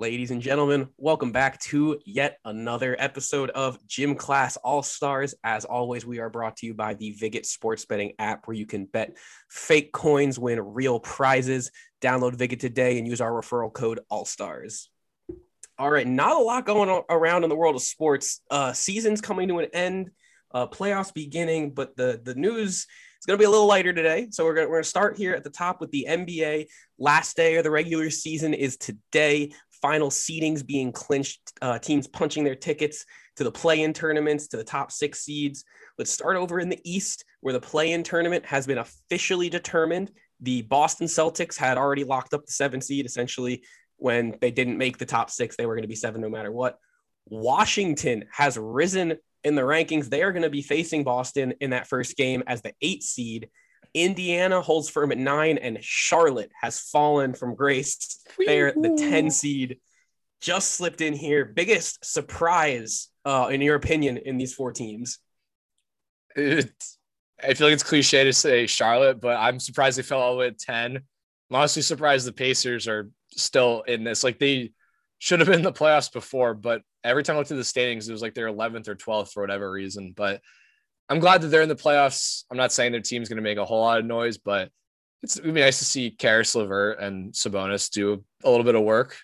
ladies and gentlemen. Welcome back to yet another episode of Gym Class All Stars. As always, we are brought to you by the Viget Sports Betting app, where you can bet fake coins, win real prizes. Download Viget today and use our referral code All Stars. All right, not a lot going around in the world of sports. Uh, season's coming to an end, uh, playoffs beginning, but the the news it's going to be a little lighter today. So we're going we're going to start here at the top with the NBA. Last day of the regular season is today. Final seedings being clinched, uh, teams punching their tickets to the play in tournaments, to the top six seeds. Let's start over in the East, where the play in tournament has been officially determined. The Boston Celtics had already locked up the seven seed, essentially, when they didn't make the top six, they were going to be seven no matter what. Washington has risen in the rankings. They are going to be facing Boston in that first game as the eight seed. Indiana holds firm at nine, and Charlotte has fallen from grace. They're the 10 seed. Just slipped in here. Biggest surprise, uh, in your opinion, in these four teams? It, I feel like it's cliche to say Charlotte, but I'm surprised they fell all the way at 10. I'm honestly surprised the Pacers are still in this. Like they should have been in the playoffs before, but every time I looked at the standings, it was like they're 11th or 12th for whatever reason. But I'm glad that they're in the playoffs. I'm not saying their team's going to make a whole lot of noise, but it's it'd be nice to see Caris LeVert and Sabonis do a little bit of work,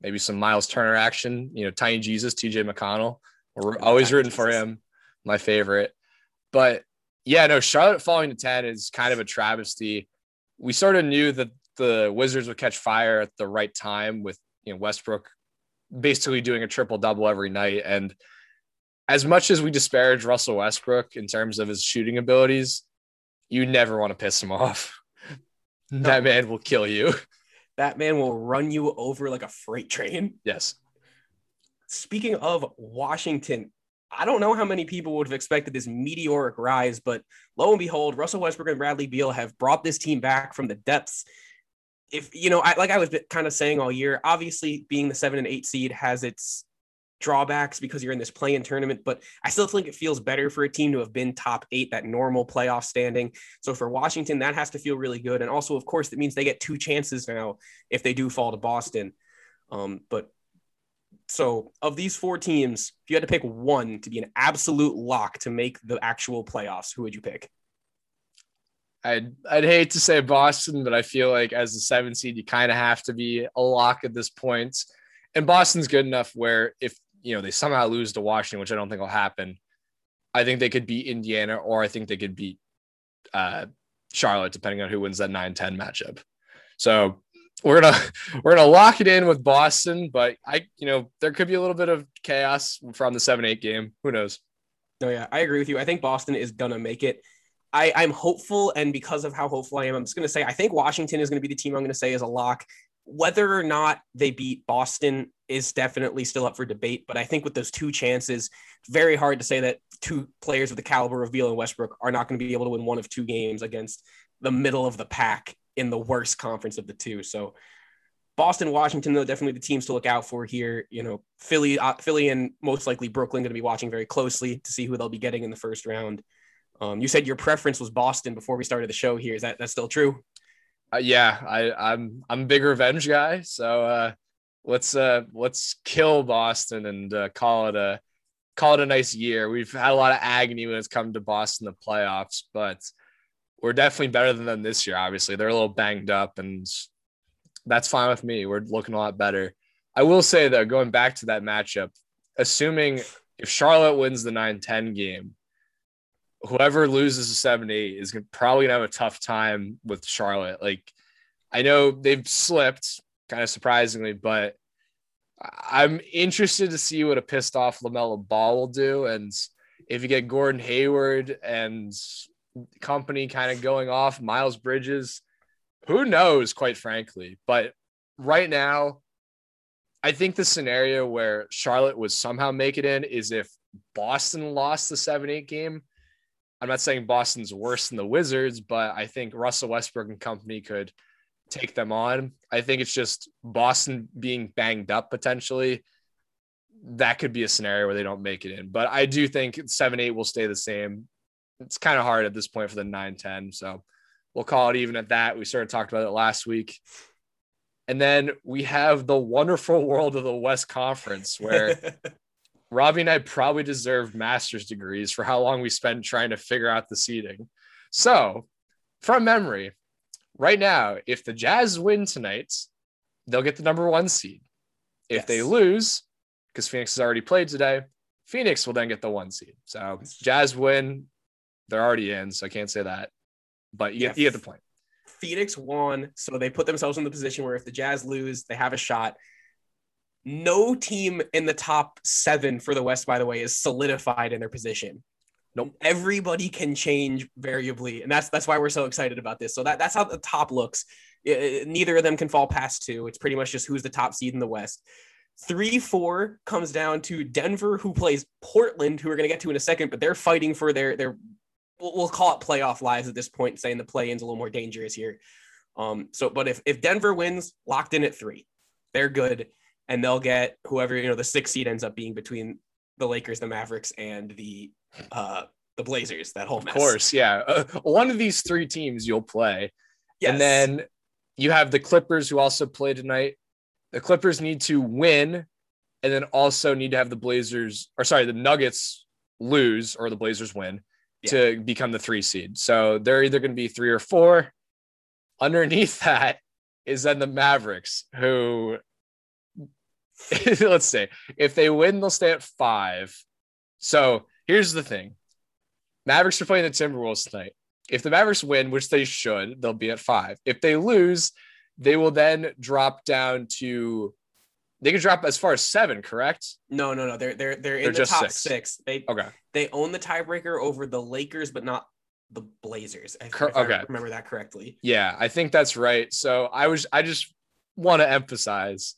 maybe some Miles Turner action. You know, Tiny Jesus, TJ McConnell. We're always rooting for him. My favorite. But yeah, no, Charlotte falling to 10 is kind of a travesty. We sort of knew that the Wizards would catch fire at the right time with you know Westbrook basically doing a triple double every night. And as much as we disparage Russell Westbrook in terms of his shooting abilities, you never want to piss him off. No. That man will kill you. That man will run you over like a freight train. Yes. Speaking of Washington, I don't know how many people would have expected this meteoric rise, but lo and behold, Russell Westbrook and Bradley Beal have brought this team back from the depths if you know, I, like I was kind of saying all year, obviously being the seven and eight seed has its drawbacks because you're in this play-in tournament, but I still think it feels better for a team to have been top eight, that normal playoff standing. So for Washington, that has to feel really good. And also, of course, that means they get two chances now if they do fall to Boston. Um, but so of these four teams, if you had to pick one to be an absolute lock to make the actual playoffs, who would you pick? I'd I'd hate to say Boston, but I feel like as the seven seed, you kind of have to be a lock at this point. And Boston's good enough where if you know they somehow lose to Washington, which I don't think will happen, I think they could beat Indiana, or I think they could beat uh, Charlotte, depending on who wins that 9-10 matchup. So we're gonna we're gonna lock it in with Boston, but I you know there could be a little bit of chaos from the seven eight game. Who knows? No, yeah, I agree with you. I think Boston is gonna make it. I, I'm hopeful, and because of how hopeful I am, I'm just to say I think Washington is to be the team I'm to say is a lock. Whether or not they beat Boston is definitely still up for debate, but I think with those two chances, very hard to say that two players of the caliber of Beal and Westbrook are not going to be able to win one of two games against the middle of the pack in the worst conference of the two. So Boston, Washington, though, definitely the teams to look out for here. You know, Philly, uh, Philly, and most likely Brooklyn going to be watching very closely to see who they'll be getting in the first round. Um, you said your preference was Boston before we started the show here. Is that that's still true? Uh, yeah, I, I'm I'm a big revenge guy. So uh, let's uh, let's kill Boston and uh, call it a call it a nice year. We've had a lot of agony when it's come to Boston the playoffs, but we're definitely better than them this year. Obviously, they're a little banged up, and that's fine with me. We're looking a lot better. I will say though, going back to that matchup, assuming if Charlotte wins the 9-10 game, whoever loses the seven eight is probably gonna have a tough time with Charlotte. Like I know they've slipped kind of surprisingly, but I'm interested to see what a pissed off LaMelo Ball will do. And if you get Gordon Hayward and company kind of going off, Miles Bridges, who knows, quite frankly. But right now, I think the scenario where Charlotte would somehow make it in is if Boston lost the 7 8 game I'm not saying Boston's worse than the Wizards, but I think Russell Westbrook and company could take them on. I think it's just Boston being banged up potentially. That could be a scenario where they don't make it in. But I do think 7 8 will stay the same. It's kind of hard at this point for the 9 10. So we'll call it even at that. We sort of talked about it last week. And then we have the wonderful world of the West Conference where Robbie and I probably deserve master's degrees for how long we spent trying to figure out the seating. So, from memory, right now, if the Jazz win tonight, they'll get the number one seed. If Yes. they lose, because Phoenix has already played today, Phoenix will then get the one seed. So, Jazz win, they're already in. So, I can't say that. But you, get, you get the point. Phoenix won, so they put themselves in the position where if the Jazz lose, they have a shot. No team in the top seven for the West, by the way, is solidified in their position. Nope. Everybody can change variably, and that's that's why we're so excited about this. So that, that's how the top looks. I- I- neither of them can fall past two. It's pretty much just who's the top seed in the West. Three, four comes down to Denver, who plays Portland, who we're going to get to in a second, but they're fighting for their their we'll, call it playoff lives at this point, saying the play-in's a little more dangerous here. Um, so, but if if Denver wins, locked in at three, they're good, and they'll get whoever you know the sixth seed ends up being between the Lakers, the Mavericks, and the uh the Blazers. That whole Of mess. course. Yeah. Uh, one of these three teams you'll play. Yes. And then you have the Clippers who also play tonight. The Clippers need to win and then also need to have the Blazers or sorry, the Nuggets lose or the Blazers win to become the 3 seed. So they're either going to be 3 or 4. Underneath that is then the Mavericks who let's say if they win they'll stay at 5. So here's the thing. Mavericks are playing the Timberwolves tonight. If the Mavericks win, which they should, they'll be at five. If they lose, they will then drop down to they can drop as far as seven, correct? no, no, no. They're they're they're in They're the top six. six. They Okay. they own the tiebreaker over the Lakers, but not the Blazers. If, Cor- if I okay. remember that correctly. Yeah, I think that's right. So I was I just want to emphasize.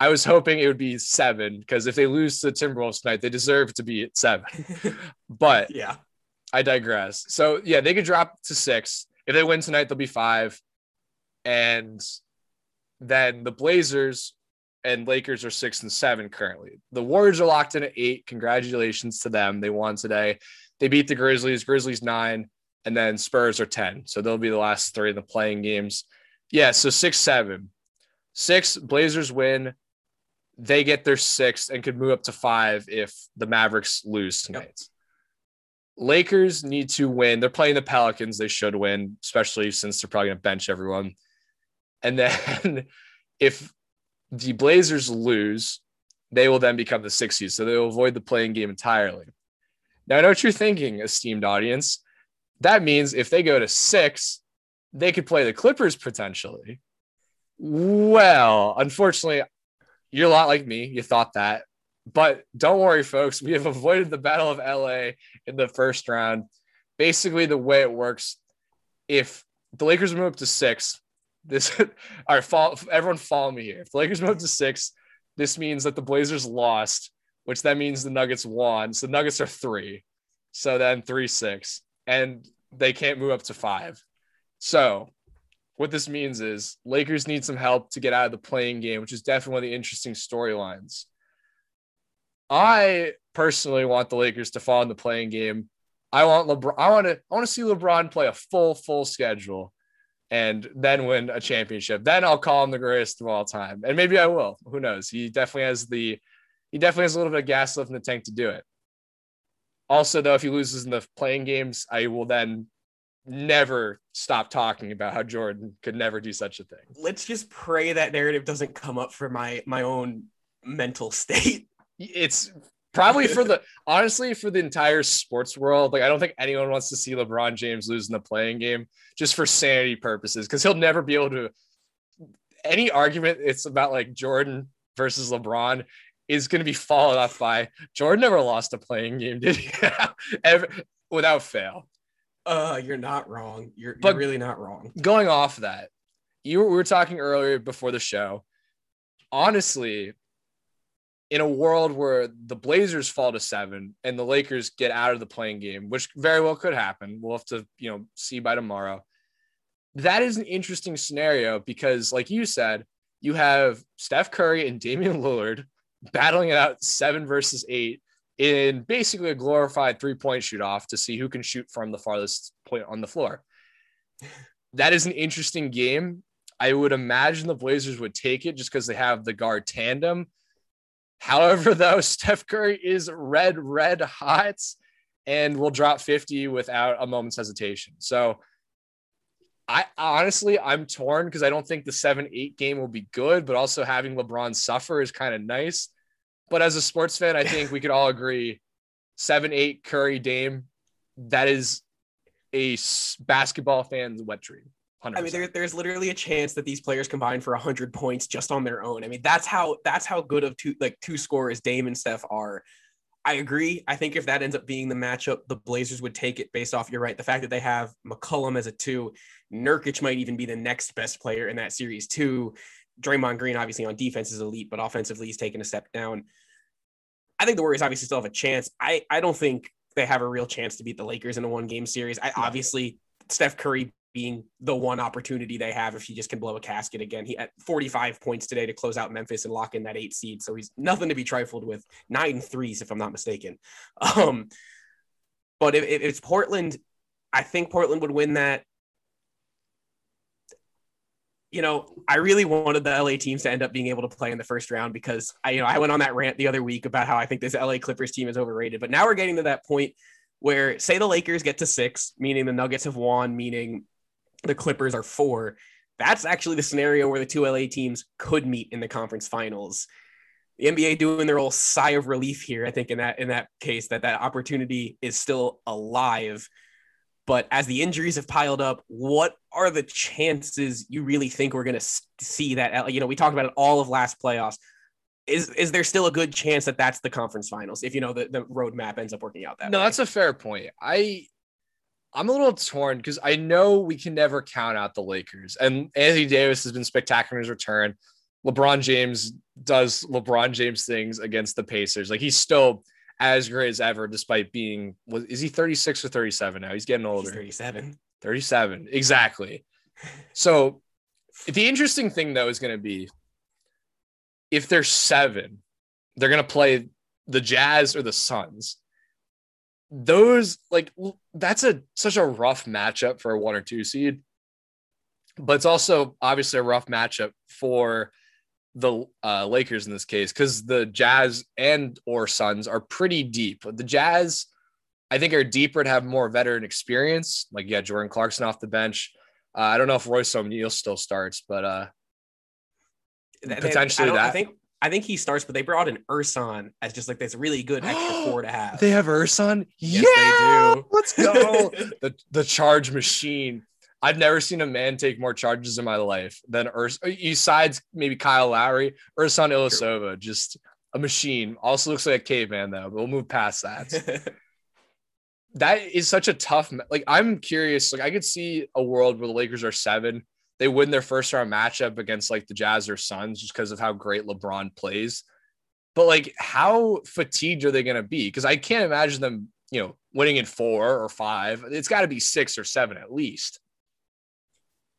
I was hoping it would be seven because if they lose to the Timberwolves tonight, they deserve to be at seven. But yeah. I digress. So yeah, they could drop to six. If they win tonight, they'll be five. And then the Blazers and Lakers are six and seven currently. The Warriors are locked in at eight. Congratulations to them. They won today. They beat the Grizzlies. Grizzlies nine, and then Spurs are 10. So they'll be the last three in the play-in games. Yeah, so six, seven. Six, Blazers win. They get their sixth and could move up to five if the Mavericks lose tonight. Lakers need to win. They're play-in the Pelicans. They should win, especially since they're probably going to bench everyone. And then if the Blazers lose, they will then become the sixth seed. So they will avoid the playing game entirely. Now, I know what you're thinking, esteemed audience. That means if they go to six, they could play the Clippers potentially. Well, unfortunately, you're a lot like me. You thought that. But don't worry, folks. We have avoided the Battle of LA in the first round. Basically, the way it works, if the Lakers move up to six, this all right, follow, everyone follow me here. If the Lakers move up to six, this means that the Blazers lost, which then means the Nuggets won. So the Nuggets are three. So then three, six, and they can't move up to five. So what this means is Lakers need some help to get out of the play-in game, which is definitely one of the interesting storylines. I personally want the Lakers to fall in the play-in game. I want LeBron. I want to. I want to see LeBron play a full, full schedule, and then win a championship. Then I'll call him the greatest of all time, and maybe I will. Who knows? He definitely has the. He definitely has a little bit of gas left in the tank to do it. Also, though, if he loses in the play-in games, I will then never stop talking about how Jordan could never do such a thing. Let's just pray that narrative doesn't come up for my my own mental state. it's probably for the honestly for the entire sports world like i don't think anyone wants to see lebron james lose in the play-in game just for sanity purposes because he'll never be able to any argument it's about like jordan versus lebron is going to be followed up by jordan never lost a play-in game did he Ever, without fail Uh, you're not wrong. You're, But- you're really not wrong. going off that, you were, we were talking earlier before the show. Honestly, in a world where the Blazers fall to seven and the Lakers get out of the play-in game, which very well could happen, we'll have to you know see by tomorrow. That is an interesting scenario because, like you said, you have Steph Curry and Damian Lillard battling it out seven versus eight in basically a glorified three point shoot off to see who can shoot from the farthest point on the floor. That is an interesting game. I would imagine the Blazers would take it just because they have the guard tandem. However, though, Steph Curry is red, red hot and will drop 50 without a moment's hesitation. So I honestly, I'm torn because I don't think the 7 8 game will be good, but also having LeBron suffer is kind of nice. But as a sports fan, I think we could all agree 7 8 Curry Dame, that is a basketball fan's wet dream. 100%. I mean, there, there's literally a chance that these players combine for 100 points just on their own. I mean, that's how that's how good of two like two scorers Dame and Steph are. I agree. I think if that ends up being the matchup, the Blazers would take it based off. You're right. The fact that they have McCollum as a two, Nurkic might even be the next best player in that series too. Draymond Green, obviously on defense is elite, but offensively he's taken a step down. I think the Warriors obviously still have a chance. I I don't think they have a real chance to beat the Lakers in a one game series. I obviously Steph Curry being the one opportunity they have if he just can blow a casket again. He had 45 points today to close out Memphis and lock in that eight seed. So he's nothing to be trifled with. Nine threes, if I'm not mistaken. Um, but if, if it's Portland, I think Portland would win that. You know, I really wanted the LA teams to end up being able to play in the first round because I, you know, I went on that rant the other week about how I think this LA Clippers team is overrated. But now we're getting to that point where, say, the Lakers get to six, meaning the Nuggets have won, meaning the Clippers are four. That's actually the scenario where the two LA teams could meet in the conference finals. The NBA doing their old sigh of relief here, I think in that in that case that that opportunity is still alive. But as the injuries have piled up, what are the chances you really think we're going to see that? Uh, you know, we talked about it all of last playoffs. Is is there still a good chance that that's the conference finals if you know the the roadmap ends up working out that? No, way? that's a fair point. I I'm a little torn because I know we can never count out the Lakers. And Anthony Davis has been spectacular in his return. LeBron James does LeBron James things against the Pacers. Like he's still as great as ever, despite being was is he 36 or 37 now? He's getting older. He's 37. 37. Exactly. So the interesting thing though is going to be if they're seven, they're going to play the Jazz or the Suns those like that's a such a rough matchup for a one or two seed but it's also obviously a rough matchup for the uh, Lakers in this case because the Jazz and or Suns are pretty deep. The Jazz, I think, are deeper and have more veteran experience. Like yeah, Jordan Clarkson off the bench. Uh, I don't know if Royce O'Neale still starts, but uh, potentially that. I think I think he starts, but they brought in Ersan as just like this really good extra four to have. They have Ersan. Yes, yeah, they do. Let's go. the the charge machine. I've never seen a man take more charges in my life than Ersan. Besides maybe Kyle Lowry, Ersan Ilyasova, just a machine. Also looks like a caveman though, but we'll move past that. that is such a tough. Like I'm curious. Like I could see a world where the Lakers are seven they win their first round matchup against like the Jazz or Suns just because of how great LeBron plays. But like, how fatigued are they going to be? Because I can't imagine them, you know, winning in four or five. It's got to be six or seven at least.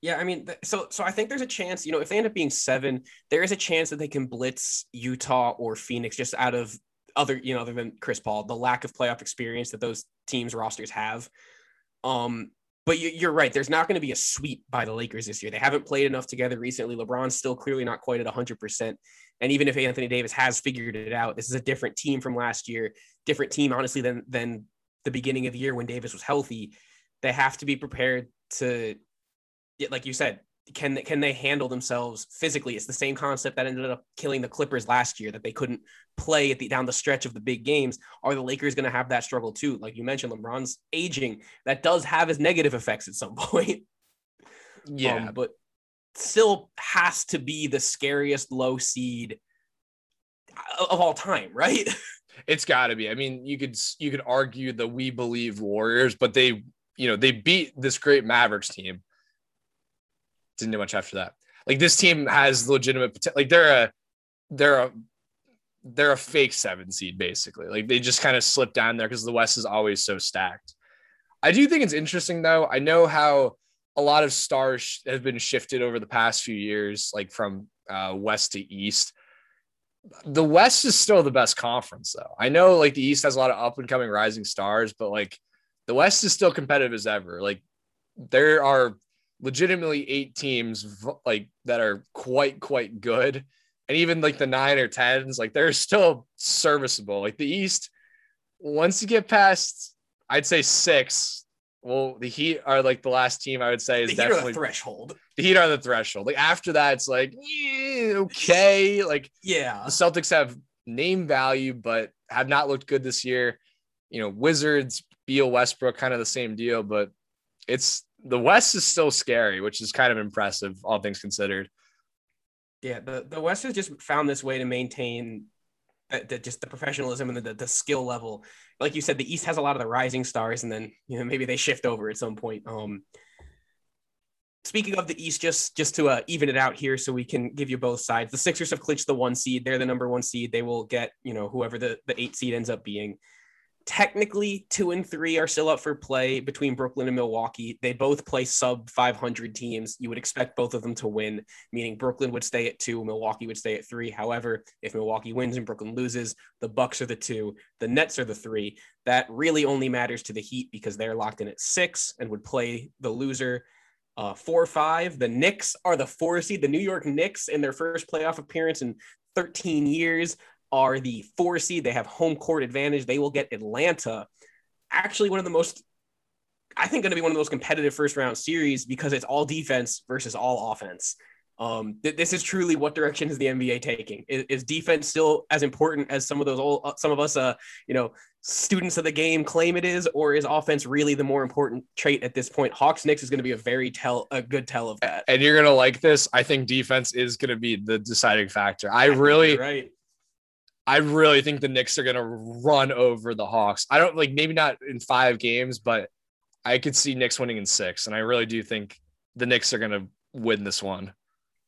Yeah, I mean, so so I think there's a chance, you know, if they end up being seven, there is a chance that they can blitz Utah or Phoenix just out of other, you know, other than Chris Paul, the lack of playoff experience that those teams rosters have. Um, but you're right. There's not going to be a sweep by the Lakers this year. They haven't played enough together recently. LeBron's still clearly not quite at 100%. And even if Anthony Davis has figured it out, this is a different team from last year, different team, honestly, than, than the beginning of the year when Davis was healthy. They have to be prepared to, like you said, can can they handle themselves physically? It's the same concept that ended up killing the Clippers last year that they couldn't play at the down the stretch of the big games. Are the Lakers going to have that struggle too? Like you mentioned, LeBron's aging that does have his negative effects at some point. Yeah, um, but still has to be the scariest low seed of all time, right? It's got to be. I mean, you could you could argue the we believe Warriors, but they you know they beat this great Mavericks team didn't do much after that. Like this team has legitimate potential. Like they're a they're a they're a fake seven seed basically. Like they just kind of slip down there because the West is always so stacked. I do think it's interesting though. I know how a lot of stars have been shifted over the past few years, like from uh, West to East. The West is still the best conference though. I know like the East has a lot of up and coming rising stars, but like the West is still competitive as ever. Like there are legitimately eight teams like that are quite quite good, and even like the nine or tens, like they're still serviceable. Like the East, once you get past, I'd say six. Well, the Heat are like the last team I would say is The definitely the threshold. the Heat are the threshold. Like after that, it's like eh, okay. Like Yeah. the Celtics have name value, but have not looked good this year. You know, Wizards, Beal, Westbrook, kind of the same deal, but it's the West is still scary, which is kind of impressive, all things considered. Yeah, the, the West has just found this way to maintain that, that just the professionalism and the, the skill level. Like you said, the East has a lot of the rising stars, and then you know maybe they shift over at some point. Um, speaking of the East, just just to uh, even it out here, so we can give you both sides. The Sixers have clinched the one seed; they're the number one seed. They will get you know whoever the the eight seed ends up being. Technically, two and three are still up for play between Brooklyn and Milwaukee. They both play sub 500 teams. You would expect both of them to win, meaning Brooklyn would stay at two, Milwaukee would stay at three. However, if Milwaukee wins and Brooklyn loses, the Bucks are the two, the Nets are the three. That really only matters to the Heat because they're locked in at six and would play the loser. Uh, four five. The Knicks are the four seed. The New York Knicks in their first playoff appearance in 13 years are the four seed. They have home court advantage. They will get Atlanta. Actually, one of the most, I think, going to be one of the most competitive first round series because it's all defense versus all offense. Um, th- this is truly what direction is the NBA taking? Is, is defense still as important as some of those old, uh, some of us, uh, you know, students of the game claim it is, or is offense really the more important trait at this point? Hawks Knicks is going to be a very tell a good tell of that. And you're gonna like this. I think defense is gonna be the deciding factor. I really, right. I really think the Knicks are gonna run over the Hawks. I don't like maybe not in five games, but I could see Knicks winning in six. And I really do think the Knicks are gonna win this one.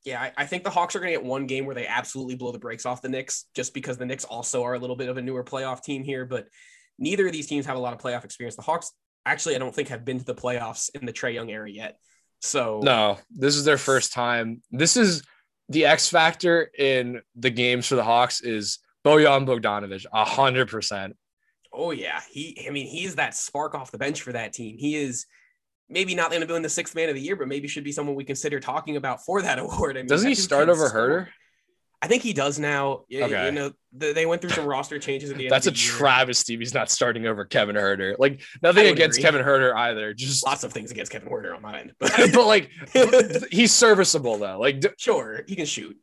Yeah, I, I think the Hawks are going to get one game where they absolutely blow the brakes off the Knicks, just because the Knicks also are a little bit of a newer playoff team here. But neither of these teams have a lot of playoff experience. The Hawks actually, I don't think, have been to the playoffs in the Trae Young era yet. So No, this is their first time. This is the X factor in the games for the Hawks is Bojan Bogdanovic, a hundred percent. Oh yeah, he. I mean, he's that spark off the bench for that team. He is maybe not going to be win the sixth man of the year, but maybe should be someone we consider talking about for that award. I mean, Doesn't he start over. Huerter? I think he does now. Yeah, Okay. You know, the, they went through some roster changes at the end. That's a of the year. travesty. He's not starting over Kevin Huerter. Like nothing against agree. Kevin Huerter either. Just Lots of things against Kevin Huerter on my end, but but like he's serviceable though. Like sure, he can shoot.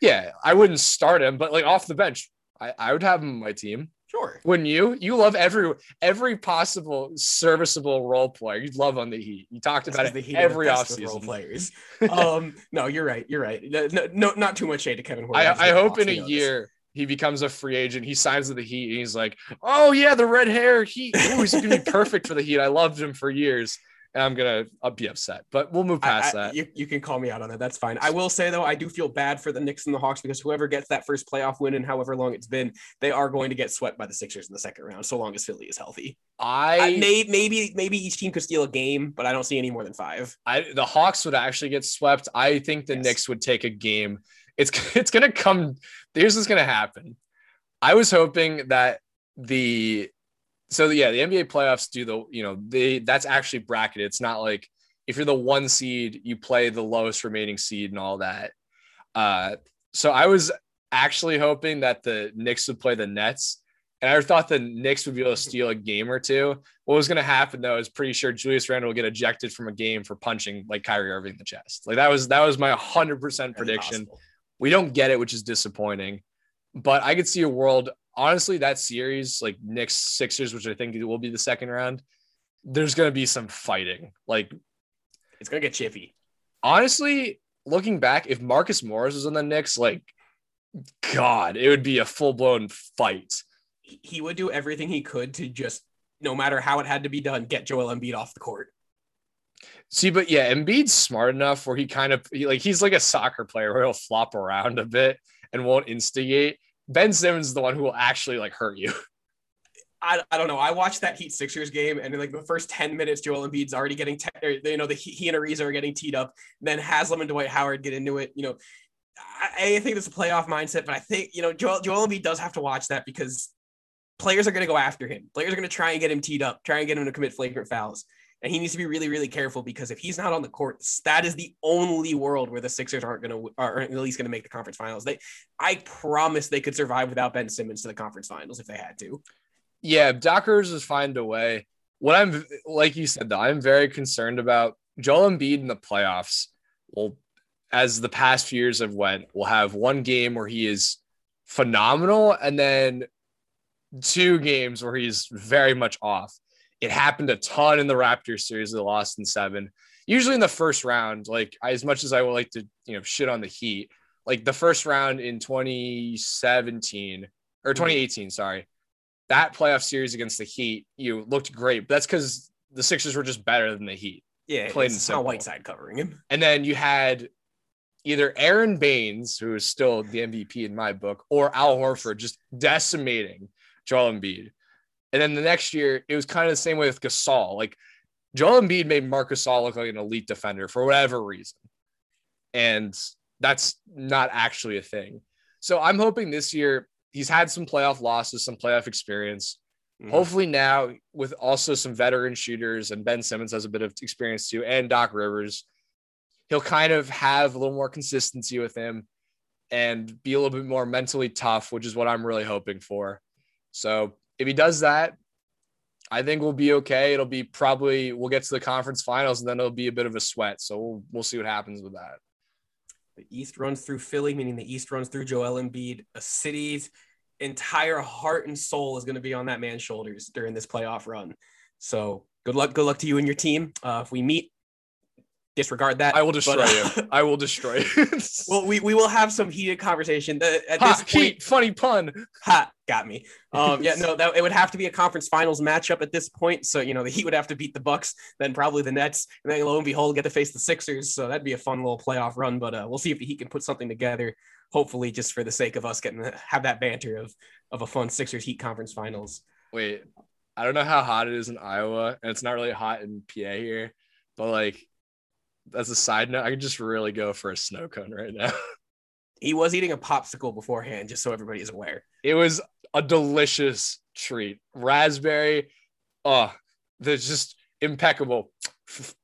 yeah, I wouldn't start him, but like off the bench, I, I would have him on my team. Sure. Wouldn't you? You love every every possible serviceable role player. You love on the Heat. You talked about 'cause the Heat every best role offseason. players. um, no, you're right. You're right. No, no, no, not too much shade to Kevin just I, I hope in a he year he becomes a free agent. He signs with the Heat and he's like, oh yeah, the red hair Heat. Ooh, he's gonna be perfect for the Heat. I loved him for years. And I'm gonna I'll be upset, but we'll move past I- that. You, you can call me out on that. That's fine. I will say though, I do feel bad for the Knicks and the Hawks because whoever gets that first playoff win and however long it's been, they are going to get swept by the Sixers in the second round, so long as Philly is healthy. I, I, may, maybe maybe each team could steal a game, but I don't see any more than five. I the Hawks would actually get swept. I think the Yes. Knicks would take a game. It's it's gonna come. Here's what's gonna happen. I was hoping that the so yeah, the NBA playoffs do the you know they that's actually bracketed. It's not like if you're the one seed, you play the lowest remaining seed and all that. Uh, so I was actually hoping that the Knicks would play the Nets. And I thought the Knicks would be able to steal a game or two. What was going to happen though is pretty sure Julius Randle will get ejected from a game for punching like Kyrie Irving in the chest. Like that was that was my 100% prediction. possible. We don't get it, which is disappointing. But I could see a world. Honestly, that series, like Knicks Sixers, which I think will be the second round, there's going to be some fighting. Like It's gonna get chippy. honestly, looking back, if Marcus Morris was on the Knicks, like God, it would be a full blown fight. He he would do everything he could to just, no matter how it had to be done, get Joel Embiid off the court. See, but yeah, Embiid's smart enough where he kind of he, like he's like a soccer player where he'll flop around a bit and won't instigate. Ben Simmons is the one who will actually like hurt you. I, I don't know. I watched that Heat Sixers game, and in like the first 10 minutes, Joel Embiid's already getting, te- or, you know, the he, he and Ariza are getting teed up. Then Haslem and Dwight Howard get into it. You know, I, I think it's a playoff mindset, but I think, you know, Joel, Joel Embiid does have to watch that because players are going to go after him. Players are going to try and get him teed up, try and get him to commit flagrant fouls. And he needs to be really, really careful because if he's not on the court, that is the only world where the Sixers aren't going to, are at least going to make the conference finals. They, I promise they could survive without Ben Simmons to the conference finals if they had to. Yeah, Dockers is find a way. What I'm, like you said, though, I'm very concerned about Joel Embiid in the playoffs. Well, as the past few years have went, we'll have one game where he is phenomenal and then two games where he's very much off. It happened a ton in the Raptors series. They lost in seven. Usually in the first round, like as much as I would like to, you know, shit on the Heat, like the first round in 2017 or mm-hmm. 2018, sorry, that playoff series against the Heat, you looked great. But that's because the Sixers were just better than the Heat. Yeah, played in White Whiteside covering him. And then you had either Aron Baynes, who is still the MVP in my book, or Al Horford just decimating Joel Embiid. And then the next year, it was kind of the same way with Gasol. Like Joel Embiid made Marcus Gasol look like an elite defender for whatever reason. And that's not actually a thing. So I'm hoping this year he's had some playoff losses, some playoff experience. Mm-hmm. Hopefully now with also some veteran shooters and Ben Simmons has a bit of experience too, and Doc Rivers, he'll kind of have a little more consistency with him and be a little bit more mentally tough, which is what I'm really hoping for. So if he does that, I think we'll be okay. It'll be probably we'll get to the conference finals and then it'll be a bit of a sweat. So we'll we'll see what happens with that. The East runs through Philly, meaning the East runs through Joel Embiid. A city's entire heart and soul is going to be on that man's shoulders during this playoff run. So good luck, good luck to you and your team. Uh, if we meet disregard that. I will destroy but, uh, you. I will destroy you. well, we, we will have some heated conversation. at ha, this point, heat, funny pun. Ha, got me. Um, yeah, no, that it would have to be a conference finals matchup at this point. So you know the Heat would have to beat the Bucks, then probably the Nets, and then lo and behold, get to face the Sixers. So that'd be a fun little playoff run. But uh, we'll see if the Heat can put something together. Hopefully, just for the sake of us getting to have that banter of of a fun Sixers Heat conference finals. Wait, I don't know how hot it is in Iowa, and it's not really hot in PA here, but like as a side note, I could just really go for a snow cone right now. He was eating a popsicle beforehand, just so everybody is aware. It was a delicious treat. Raspberry, oh, there's just impeccable.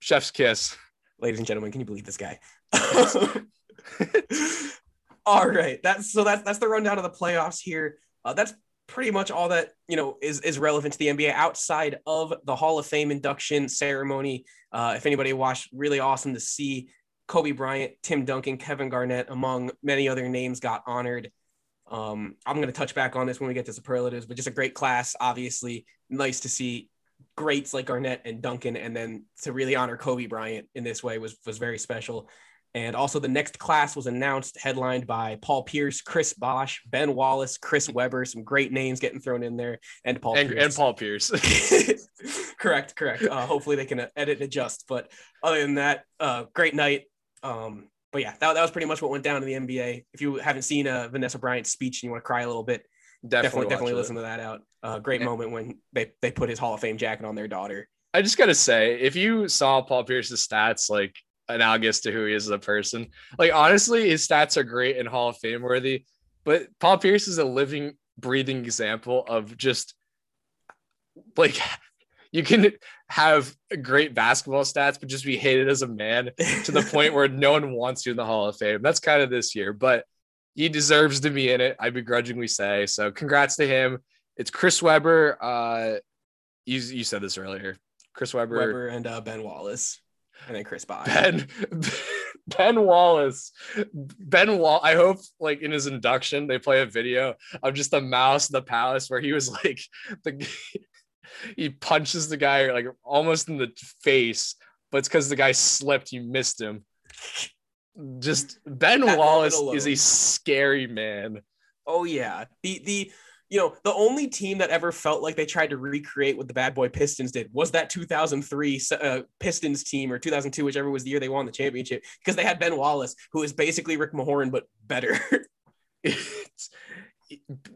Chef's kiss. Ladies and gentlemen, can you believe this guy? all right, that's so that's that's the rundown of the playoffs here. Uh, that's pretty much all that you know is is relevant to the NBA outside of the Hall of Fame induction ceremony. Uh, if anybody watched, really awesome to see Kobe Bryant, Tim Duncan, Kevin Garnett, among many other names, got honored. Um, I'm going to touch back on this when we get to superlatives, but just a great class. Obviously, nice to see greats like Garnett and Duncan, and then to really honor Kobe Bryant in this way was was very special. And also, the next class was announced, headlined by Paul Pierce, Chris Bosh, Ben Wallace, Chris Webber. Some great names getting thrown in there, and Paul and, Pierce. And Paul Pierce. correct, correct. Uh, hopefully, they can edit and adjust. But other than that, uh, great night. Um, but yeah, that, that was pretty much what went down in the NBA. If you haven't seen uh, Vanessa Bryant's speech and you want to cry a little bit, definitely definitely, definitely listen to that out. Uh, great moment when they they put his Hall of Fame jacket on their daughter. I just gotta say, if you saw Paul Pierce's stats, like analogous to who he is as a person. Like honestly, his stats are great and Hall of Fame worthy, but Paul Pierce is a living, breathing example of just like you can have great basketball stats, but just be hated as a man to the point where no one wants you in the Hall of Fame. That's kind of this year, but he deserves to be in it. I begrudgingly say so. Congrats to him. It's Chris Webber. Uh, you you said this earlier. Chris Webber, Webber and uh, Ben Wallace and then Chris Bosh. Ben Ben Wallace. Ben Wall. I hope like in his induction they play a video of just the mouse in the palace where he was like the he punches the guy like almost in the face, but it's because the guy slipped. you missed him. Just Ben that Wallace is a scary man. Oh yeah. The the you know, the only team that ever felt like they tried to recreate what the Bad Boy Pistons did was that 2003 uh, Pistons team or 2002, whichever was the year they won the championship, because they had Ben Wallace, who is basically Rick Mahorn but better.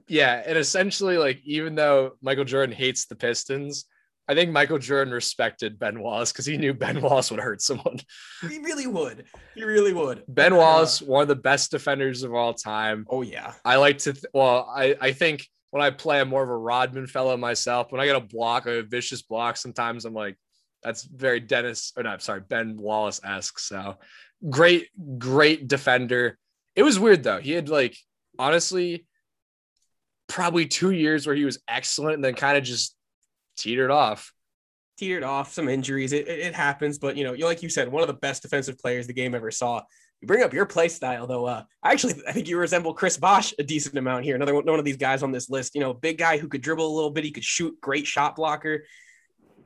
yeah, and essentially, like even though Michael Jordan hates the Pistons, I think Michael Jordan respected Ben Wallace because he knew Ben Wallace would hurt someone. He really would. He really would. Ben Wallace, one of the best defenders of all time. Oh yeah. I like to. Th- well, I I think when I play, I'm more of a Rodman fellow myself. When I get a block, a vicious block, sometimes I'm like, that's very Dennis or not sorry Ben Wallace esque. So great, great defender. It was weird though. He had like honestly probably two years where he was excellent and then kind of just teetered off. Teetered off, some injuries. It, it, it happens, but you know, like you said, one of the best defensive players the game ever saw. You bring up your play style, though. Uh, actually, I think you resemble Chris Bosh a decent amount here. Another one, one of these guys on this list. You know, big guy who could dribble a little bit. He could shoot. Great shot blocker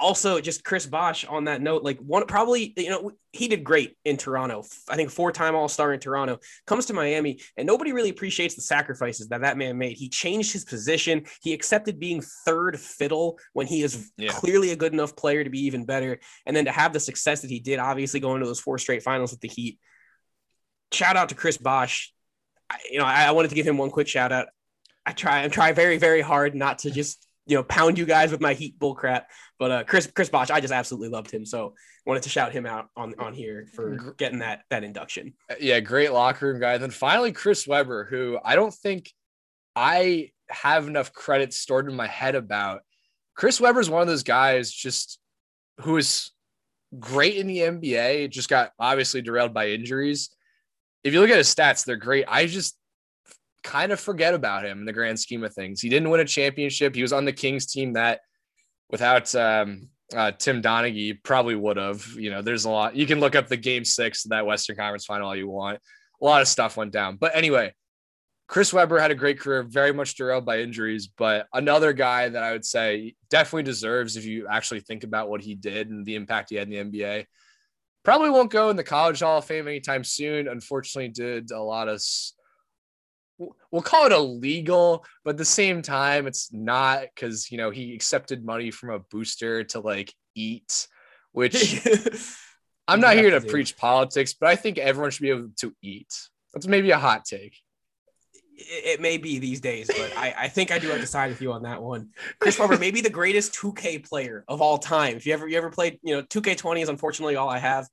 also just Chris Bosh on that note, like one probably, you know, he did great in Toronto. I think four-time All-Star in Toronto comes to Miami and nobody really appreciates the sacrifices that that man made. He changed his position. He accepted being third fiddle when he is yeah. clearly a good enough player to be even better. And then to have the success that he did, obviously going to those four straight finals with the Heat. Shout out to Chris Bosh. I, you know, I, I wanted to give him one quick shout out. I try, I try very, very hard not to just you know pound you guys with my heat bull crap. But uh, Chris Chris Bosh, I just absolutely loved him. So wanted to shout him out on on here for getting that that induction. Uh, yeah, great locker room guy. Then finally Chris Webber, who I don't think I have enough credit stored in my head about. Chris Webber is one of those guys just who is great in the NBA. Just got obviously derailed by injuries. If you look at his stats, they're great. I just kind of forget about him in the grand scheme of things. He didn't win a championship. He was on the Kings team that without um, uh, Tim Donaghy probably would have. You know, there's a lot. You can look up the game six that Western Conference final all you want. A lot of stuff went down. But anyway, Chris Webber had a great career, very much derailed by injuries, but another guy that I would say definitely deserves, if you actually think about what he did and the impact he had in the NBA, probably won't go in the College Hall of Fame anytime soon. Unfortunately, did a lot of we'll call it illegal, but at the same time, it's not because you know he accepted money from a booster to like eat, which I'm not here to preach politics, but I think everyone should be able to eat. That's maybe a hot take. It, may be these days, but I, I think I do have to side with you on that one. Chris Webber, maybe the greatest 2K player of all time. If you ever you ever played, you know, 2K20 is unfortunately all I have,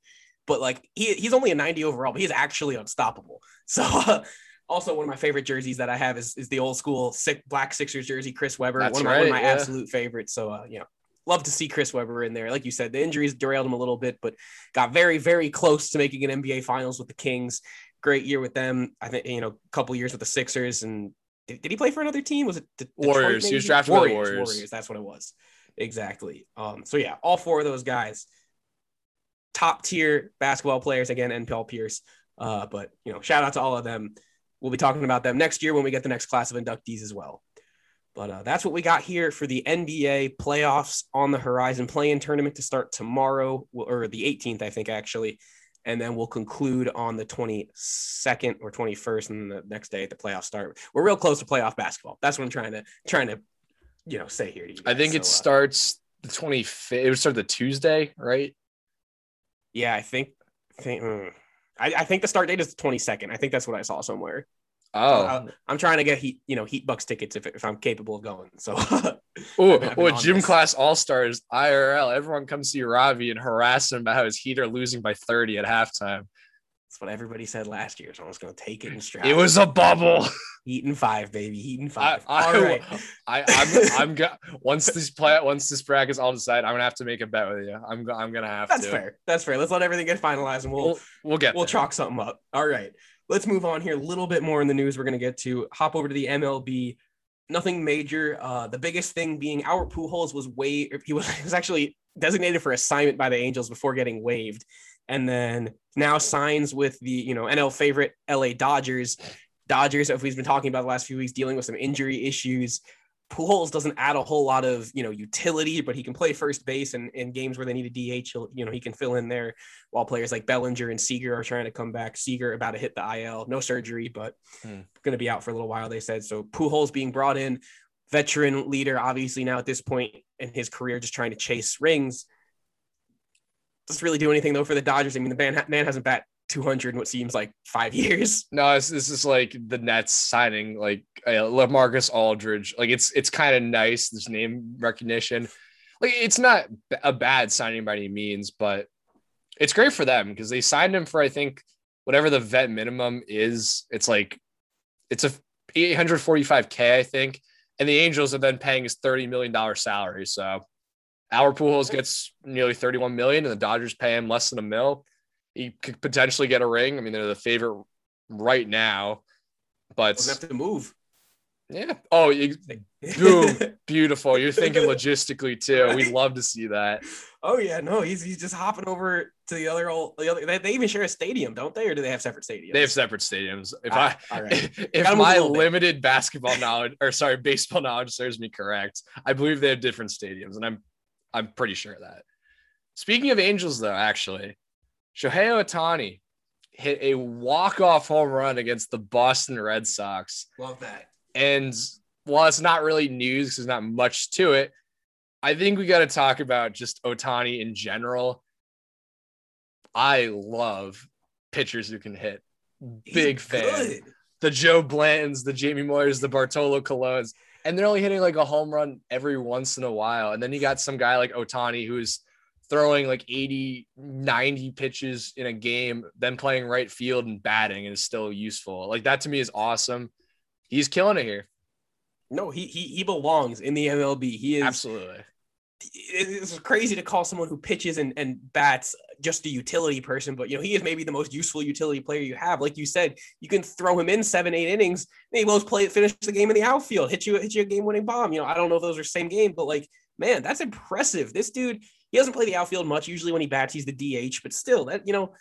but like he, he's only a 90 overall, but he's actually unstoppable. So uh, also, one of my favorite jerseys that I have is, is the old school sick black Sixers jersey, Chris Webber. That's one of my, right, one of my yeah. absolute favorites. So, uh, you know, love to see Chris Webber in there. Like you said, the injuries derailed him a little bit, but got very, very close to making an NBA Finals with the Kings. Great year with them. I think you know, a couple years with the Sixers. And did, did he play for another team? Was it the, Warriors? Maybe? He was drafted Warriors, Warriors. Warriors. That's what it was. Exactly. Um. So yeah, all four of those guys, top tier basketball players. Again, and Paul Pierce. Uh, but you know, shout out to all of them. We'll be talking about them next year when we get the next class of inductees as well. But uh, that's what we got here for the NBA playoffs on the horizon. Play-in tournament to start tomorrow, or the 18th, I think, actually. And then we'll conclude on the 22nd or 21st, and the next day the playoffs start. We're real close to playoff basketball. That's what I'm trying to trying to, you know, say here to you. Guys. I think it so, uh, starts the 25th. It would start the Tuesday, right? Yeah, I think. think mm. I, I, think the start date is the 22nd. I think that's what I saw somewhere. Oh, so I, am trying to get heat, you know, heat bucks tickets if, if I'm capable of going. So, oh, well, gym this. class all stars IRL. Everyone comes see Ravi and harass him about how his Heat are losing by 30 at halftime. That's what everybody said last year. So I was going to take it and strap. It was a bubble. Eating five, baby. Eating five. I, I, all right. I, I'm, I'm gonna once this play, once this bracket's all decided, I'm gonna have to make a bet with you. I'm, I'm gonna have That's to. That's fair. That's fair. Let's let everything get finalized, and we'll, we'll, we'll get, we'll there. chalk something up. All right. Let's move on here. A little bit more in the news. We're gonna get to hop over to the MLB. Nothing major. Uh, the biggest thing being our Pujols was way. He was, he was actually designated for assignment by the Angels before getting waived and then now signs with the you know NL favorite LA Dodgers. Dodgers, if we've been talking about the last few weeks, dealing with some injury issues. Pujols doesn't add a whole lot of you know utility, but he can play first base and in games where they need a DH, he'll, you know he can fill in there. While players like Bellinger and Seager are trying to come back. Seager about to hit the IL, no surgery, but hmm. going to be out for a little while. They said so. Pujols being brought in, veteran leader, obviously now at this point in his career, just trying to chase rings doesn't really do anything though for the Dodgers. I mean, the man, man hasn't bat 200 in what seems like five years. No, this is like the Nets signing like uh, LaMarcus Aldridge. Like it's it's kind of nice this name recognition. Like it's not a bad signing by any means, but it's great for them because they signed him for I think whatever the vet minimum is. It's like it's a 845k I think, and the Angels are then paying his 30 million dollar salary. So Albert Pujols gets nearly 31 million and the Dodgers pay him less than a mil. He could potentially get a ring. I mean, they're the favorite right now, but have to move. Yeah. Oh, you, boom, beautiful. You're thinking logistically too. We'd love to see that. Oh yeah, no, he's he's just hopping over to the other old the other. They, they even share a stadium, don't they, or do they have separate stadiums? They have separate stadiums. If ah, I right. if my limited basketball knowledge or sorry baseball knowledge serves me correct, I believe they have different stadiums, and I'm I'm pretty sure of that. Speaking of Angels, though, actually, Shohei Ohtani hit a walk-off home run against the Boston Red Sox. Love that. And while it's not really news, because there's not much to it. I think we got to talk about just Ohtani in general. I love pitchers who can hit. Big He's fan. Good. The Joe Blantons, the Jamie Moyers, the Bartolo Colons, and they're only hitting like a home run every once in a while. And then you got some guy like Ohtani who's throwing like 80, 90 pitches in a game, then playing right field and batting is still useful. Like that to me is awesome. He's killing it here. No, he he he belongs in the MLB. He is absolutely. It's crazy to call someone who pitches and, and bats just a utility person, but you know he is maybe the most useful utility player you have. Like you said, you can throw him in seven, eight innings, and he will play finish the game in the outfield, hit you hit you a game winning bomb. You know I don't know if those are same game, but like man, that's impressive. This dude he doesn't play the outfield much. Usually when he bats, he's the DH, but still that you know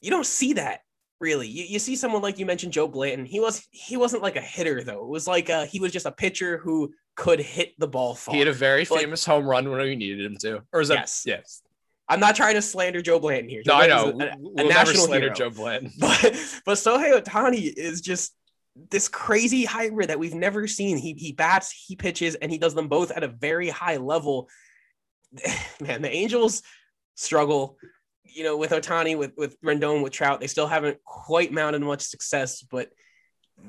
you don't see that really. You, you see someone like you mentioned, Joe Blanton. He was he wasn't like a hitter though. It was like a, he was just a pitcher who could hit the ball far. He had a very but, famous home run when we needed him to. Or is that yes? Yes. I'm not trying to slander Joe Blanton here. Joe no, Blanton's I know. A, a we'll national slander hero. Joe Blanton. But but Shohei Ohtani is just this crazy hybrid that we've never seen. He he bats, he pitches, and he does them both at a very high level. Man, the Angels struggle you know, with Ohtani, with with Rendon, with Trout, they still haven't quite mounted much success, but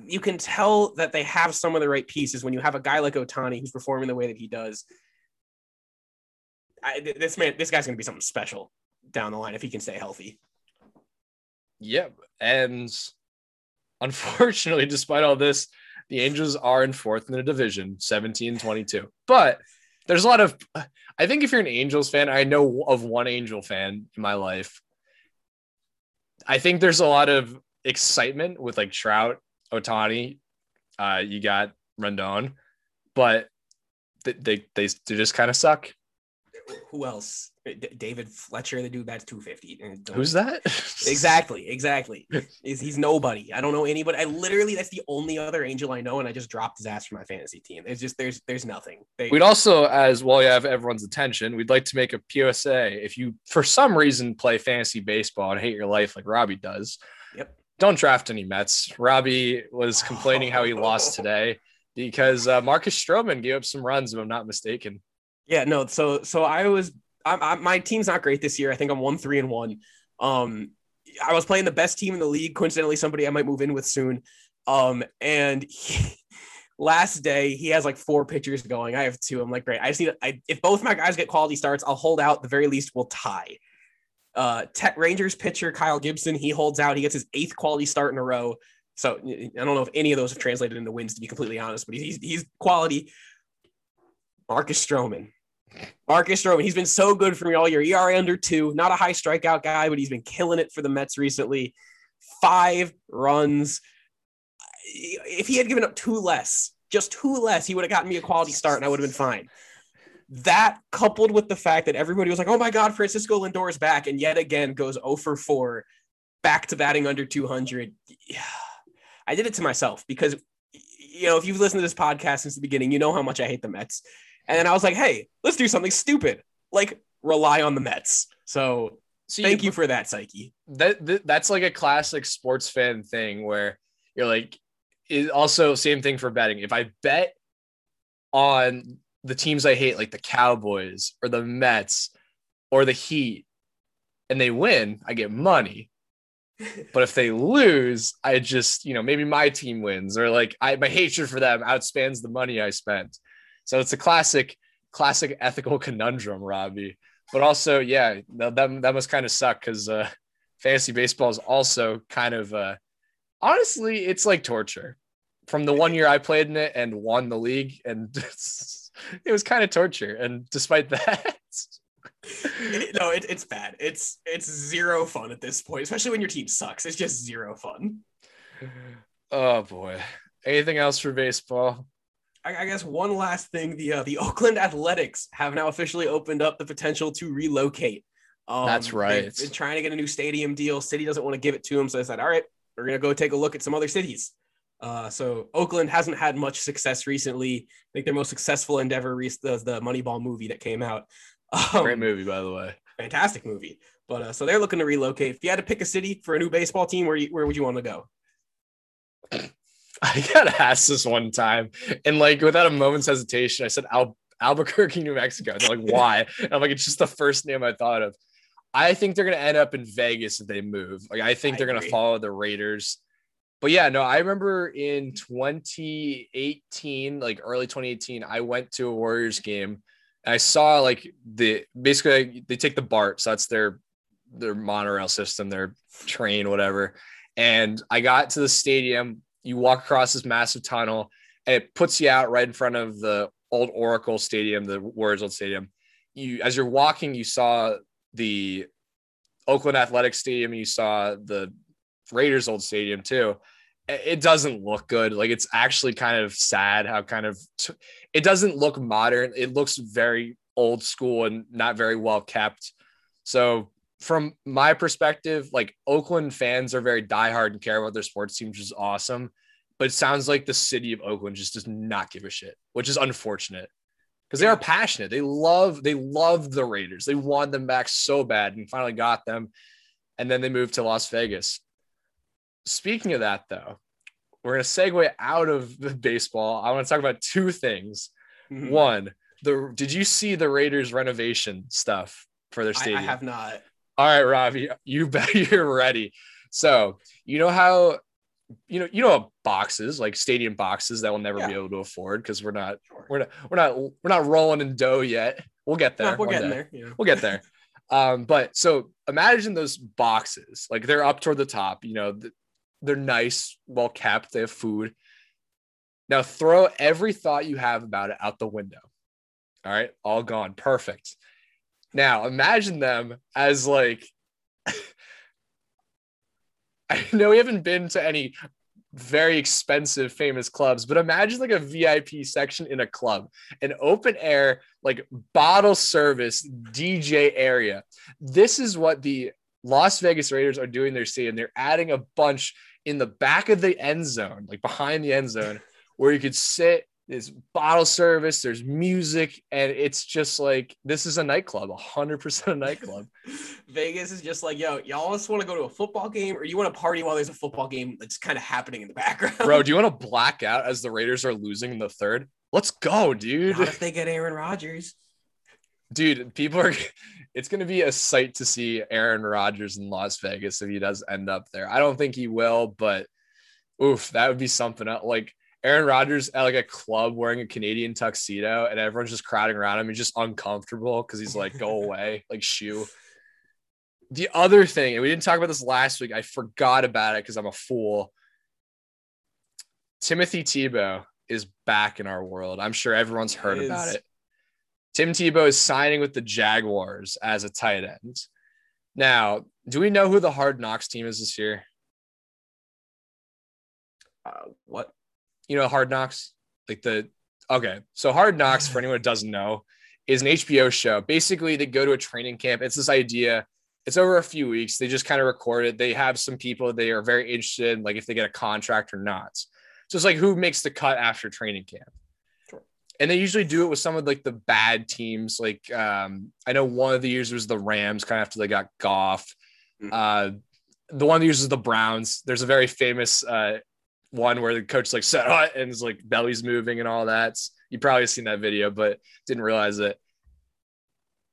you can tell that they have some of the right pieces when you have a guy like Ohtani who's performing the way that he does. I, this man, this guy's going to be something special down the line if he can stay healthy. Yep, and unfortunately, despite all this, the Angels are in fourth in the division, 17-22. But there's a lot of I think if you're an Angels fan, I know of one Angel fan in my life. I think there's a lot of excitement with like Trout, Ohtani, uh, you got Rendon, but they they they, they just kind of suck who else? David Fletcher, the dude that's 250. Who's that? exactly, exactly. Is he's nobody. I don't know anybody. I literally that's the only other angel I know, and I just dropped his ass for my fantasy team. It's just there's there's nothing. They, we'd also, as well, you have everyone's attention. We'd like to make a PSA. If you for some reason play fantasy baseball and hate your life like Robbie does, yep. Don't draft any Mets. Robbie was complaining how he lost today because uh, Marcus Stroman gave up some runs, if I'm not mistaken. Yeah, no. So so I was I, I, my team's not great this year. I think I'm one three and one. Um, I was playing the best team in the league. Coincidentally, somebody I might move in with soon. Um, and he, last day he has like four pitchers going. I have two. I'm like, great. I just need. I, if both my guys get quality starts, I'll hold out. The very least, we'll tie. Uh, Tech Rangers pitcher Kyle Gibson, he holds out. He gets his eighth quality start in a row. So I don't know if any of those have translated into wins, to be completely honest. But he's he's quality. Marcus Stroman, Marcus Stroman, he's been so good for me all year. ERA under two, not a high strikeout guy, but he's been killing it for the Mets recently. Five runs. If he had given up two less, just two less, he would have gotten me a quality start and I would have been fine. That coupled with the fact that everybody was like, oh my God, Francisco Lindor is back, and yet again goes 0 for 4, back to batting under 200. Yeah. I did it to myself because, you know, if you've listened to this podcast since the beginning, you know how much I hate the Mets. And then I was like, hey, let's do something stupid, like rely on the Mets. So See, thank you for that, Psyche. That, that that's like a classic sports fan thing where you're like, it also same thing for betting. If I bet on the teams I hate, like the Cowboys or the Mets or the Heat, and they win, I get money. but if they lose, I just, you know, maybe my team wins or like I my hatred for them outspans the money I spent. So it's a classic, classic ethical conundrum, Robbie. But also, yeah, that, that must kind of suck because uh, fantasy baseball is also kind of, uh, honestly, it's like torture. From the one year I played in it and won the league, and it was kind of torture. And despite that, It- no, it, it's bad. It's it's zero fun at this point, especially when your team sucks. It's just zero fun. Oh boy. Anything else for baseball? I, I guess one last thing: the uh, the Oakland Athletics have now officially opened up the potential to relocate. Um, That's right. They've been trying to get a new stadium deal. City doesn't want to give it to them, so they said, "All right, we're gonna go take a look at some other cities." Uh, so Oakland hasn't had much success recently. I think their most successful endeavor was the, the Moneyball movie that came out. Um, Great movie, by the way. fantastic movie. But uh, so they're looking to relocate. If you had to pick a city for a new baseball team, where you, where would you want to go? I got asked this one time, and like without a moment's hesitation, I said Al- Albuquerque, New Mexico. They're like, why? And I'm like, it's just the first name I thought of. I think they're gonna end up in Vegas if they move. Like, I think I they're gonna follow the Raiders. But yeah, no, I remember in 2018, like early 2018, I went to a Warriors game. And I saw like the basically they take the BART, so that's their their monorail system, their train, whatever. And I got to the stadium. You walk across this massive tunnel, and it puts you out right in front of the old Oracle Stadium, the Warriors old stadium. You, as you're walking, you saw the Oakland Athletic Stadium, you saw the Raiders old stadium too. It it doesn't look good. Like it's actually kind of sad how kind of it doesn't look modern. It looks very old school and not very well kept. So from my perspective, like Oakland fans are very diehard and care about their sports team, which is awesome. But it sounds like the city of Oakland just does not give a shit, which is unfortunate because they are passionate. They love, they love the Raiders. They want them back so bad and finally got them. And then they moved to Las Vegas. Speaking of that, though, we're going to segue out of the baseball. I want to talk about two things. Mhm. One, the did you see the Raiders renovation stuff for their I, stadium? I have not. All right, Robbie, you bet you're ready. So you know how you know you know boxes like stadium boxes that we'll never be able to afford because we're not Sure. we're not we're not we're not rolling in dough yet. We'll get there. No, we're getting day. there. Yeah. We'll get there. um, but so imagine those boxes like they're up toward the top. You know, they're nice, well kept. They have food. Now throw every thought you have about it out the window. All right, all gone. Perfect. Now imagine them as like I know we haven't been to any very expensive famous clubs, but imagine like a VIP section in a club, an open air, like bottle service DJ area. This is what the Las Vegas Raiders are doing their stadium. They're adding a bunch in the back of the end zone, like behind the end zone, where you could sit. There's bottle service, there's music, and it's just like this is a nightclub, hundred percent a nightclub. Vegas is just like, yo, y'all just want to go to a football game, or you want to party while there's a football game that's kind of happening in the background. Bro, do you want to black out as the Raiders are losing in the third? Let's go, dude. Not if they get Aaron Rodgers. Dude, people are it's gonna be a sight to see Aaron Rodgers in Las Vegas if he does end up there. I don't think he will, but oof, that would be something else. Like Aaron Rodgers at like a club wearing a Canadian tuxedo and everyone's just crowding around him. He's just uncomfortable because he's like, go away, like shoo. The other thing, and we didn't talk about this last week, I forgot about it because I'm a fool. Timothy Tebow is back in our world. I'm sure everyone's heard He about it. Tim Tebow is signing with the Jaguars as a tight end. Now, do we know who the Hard Knocks team is this year? Uh? You know Hard Knocks? Like the okay. So Hard Knocks, for anyone who doesn't know, is an HBO show. Basically, they go to a training camp. It's this idea. It's over a few weeks. They just kind of record it. They have some people they are very interested in, like if they get a contract or not. So it's like who makes the cut after training camp. Sure. And they usually do it with some of like the bad teams. Like um, I know one of the years was the Rams, kind of after they got Goff. Mm. Uh, the one that uses the Browns. There's a very famous uh, one where the coach like set hut and his like belly's moving and all that. You probably seen that video, but didn't realize it.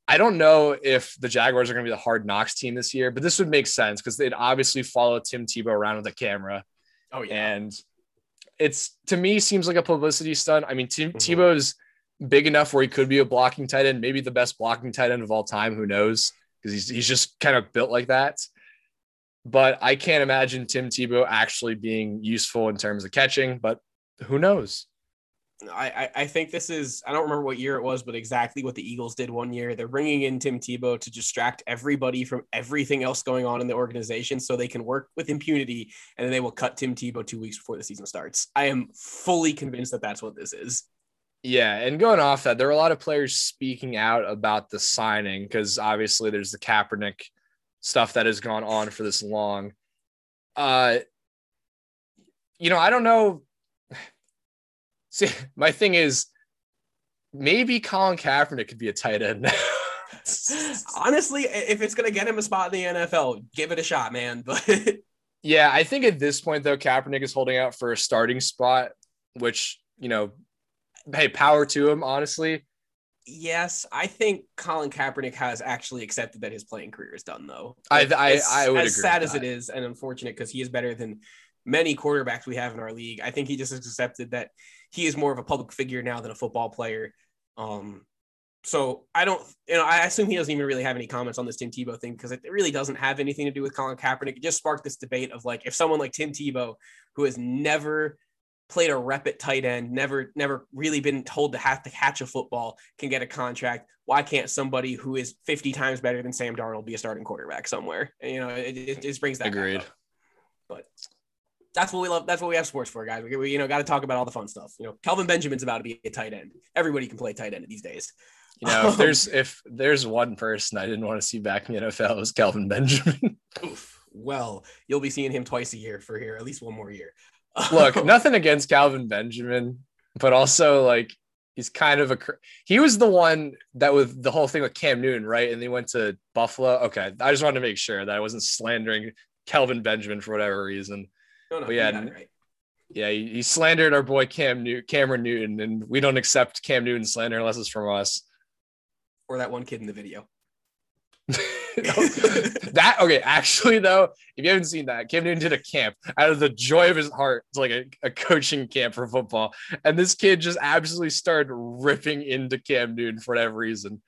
I don't know if the Jaguars are going to be the hard knocks team this year, but this would make sense because they'd obviously follow Tim Tebow around with a camera. Oh yeah. And it's to me seems like a publicity stunt. I mean, Tim Mhm. Tebow's big enough where he could be a blocking tight end, maybe the best blocking tight end of all time. Who knows? Because he's he's just kind of built like that. But I can't imagine Tim Tebow actually being useful in terms of catching. But who knows? I, I think this is I don't remember what year it was, but exactly what the Eagles did one year. They're bringing in Tim Tebow to distract everybody from everything else going on in the organization, so they can work with impunity, and then they will cut Tim Tebow two weeks before the season starts. I am fully convinced that that's what this is. Yeah, and going off that, there are a lot of players speaking out about the signing because obviously there's the Kaepernick stuff that has gone on for this long. Uh, you know, I don't know See, my thing is maybe Colin Kaepernick could be a tight end. Honestly, if it's gonna get him a spot in the NFL, give it a shot, man. But yeah, I think at this point though, Kaepernick is holding out for a starting spot, which you know, hey, power to him, honestly. Yes, I think Colin Kaepernick has actually accepted that his playing career is done, though. I I, as, I would as sad as it is and unfortunate because he is better than many quarterbacks we have in our league. I think he just has accepted that he is more of a public figure now than a football player. Um, so I don't, you know, I assume he doesn't even really have any comments on this Tim Tebow thing because it really doesn't have anything to do with Colin Kaepernick. It just sparked this debate of like if someone like Tim Tebow, who has never played a rep at tight end, never, never really been told to have to catch a football, can get a contract. Why can't somebody who is 50 times better than Sam Darnold be a starting quarterback somewhere? And, you know, it, it, just brings that. Agreed. But that's what we love. That's what we have sports for, guys. We, we you know got to talk about all the fun stuff. You know, Kelvin Benjamin's about to be a tight end. Everybody can play tight end these days. You know, if um, there's if there's one person I didn't want to see back in the NFL, it was Kelvin Benjamin. Oof. Well, you'll be seeing him twice a year for here, at least one more year. Look, nothing against Calvin Benjamin, but also like he's kind of a he was the one that with the whole thing with Cam Newton, right? And they went to Buffalo. Okay, I just wanted to make sure that I wasn't slandering Calvin Benjamin for whatever reason. No, no, yeah, right. yeah, he, he, slandered our boy Cam New- Cameron Newton, and we don't accept Cam Newton slander unless it's from us. Or that one kid in the video. that okay, actually though, if you haven't seen that, Cam Newton did a camp out of the joy of his heart. It's like a, a coaching camp for football, and this kid just absolutely started ripping into Cam Newton for whatever reason.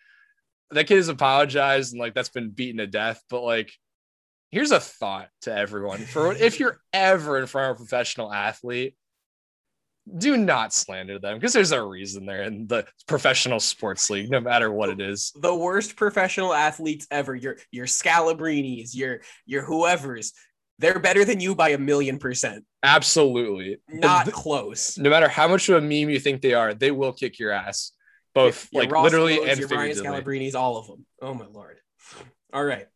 That kid has apologized and like that's been beaten to death, but like here's a thought to everyone for if you're ever in front of a professional athlete do not slander them because there's a reason they're in the professional sports league no matter what it is the worst professional athletes ever your your scalabrinis your your whoever's they're better than you by a million percent absolutely not close no matter how much of a meme you think they are they will kick your ass both your, your like Ross literally and your Brian Scalabrines, all of them. Oh my lord! All right,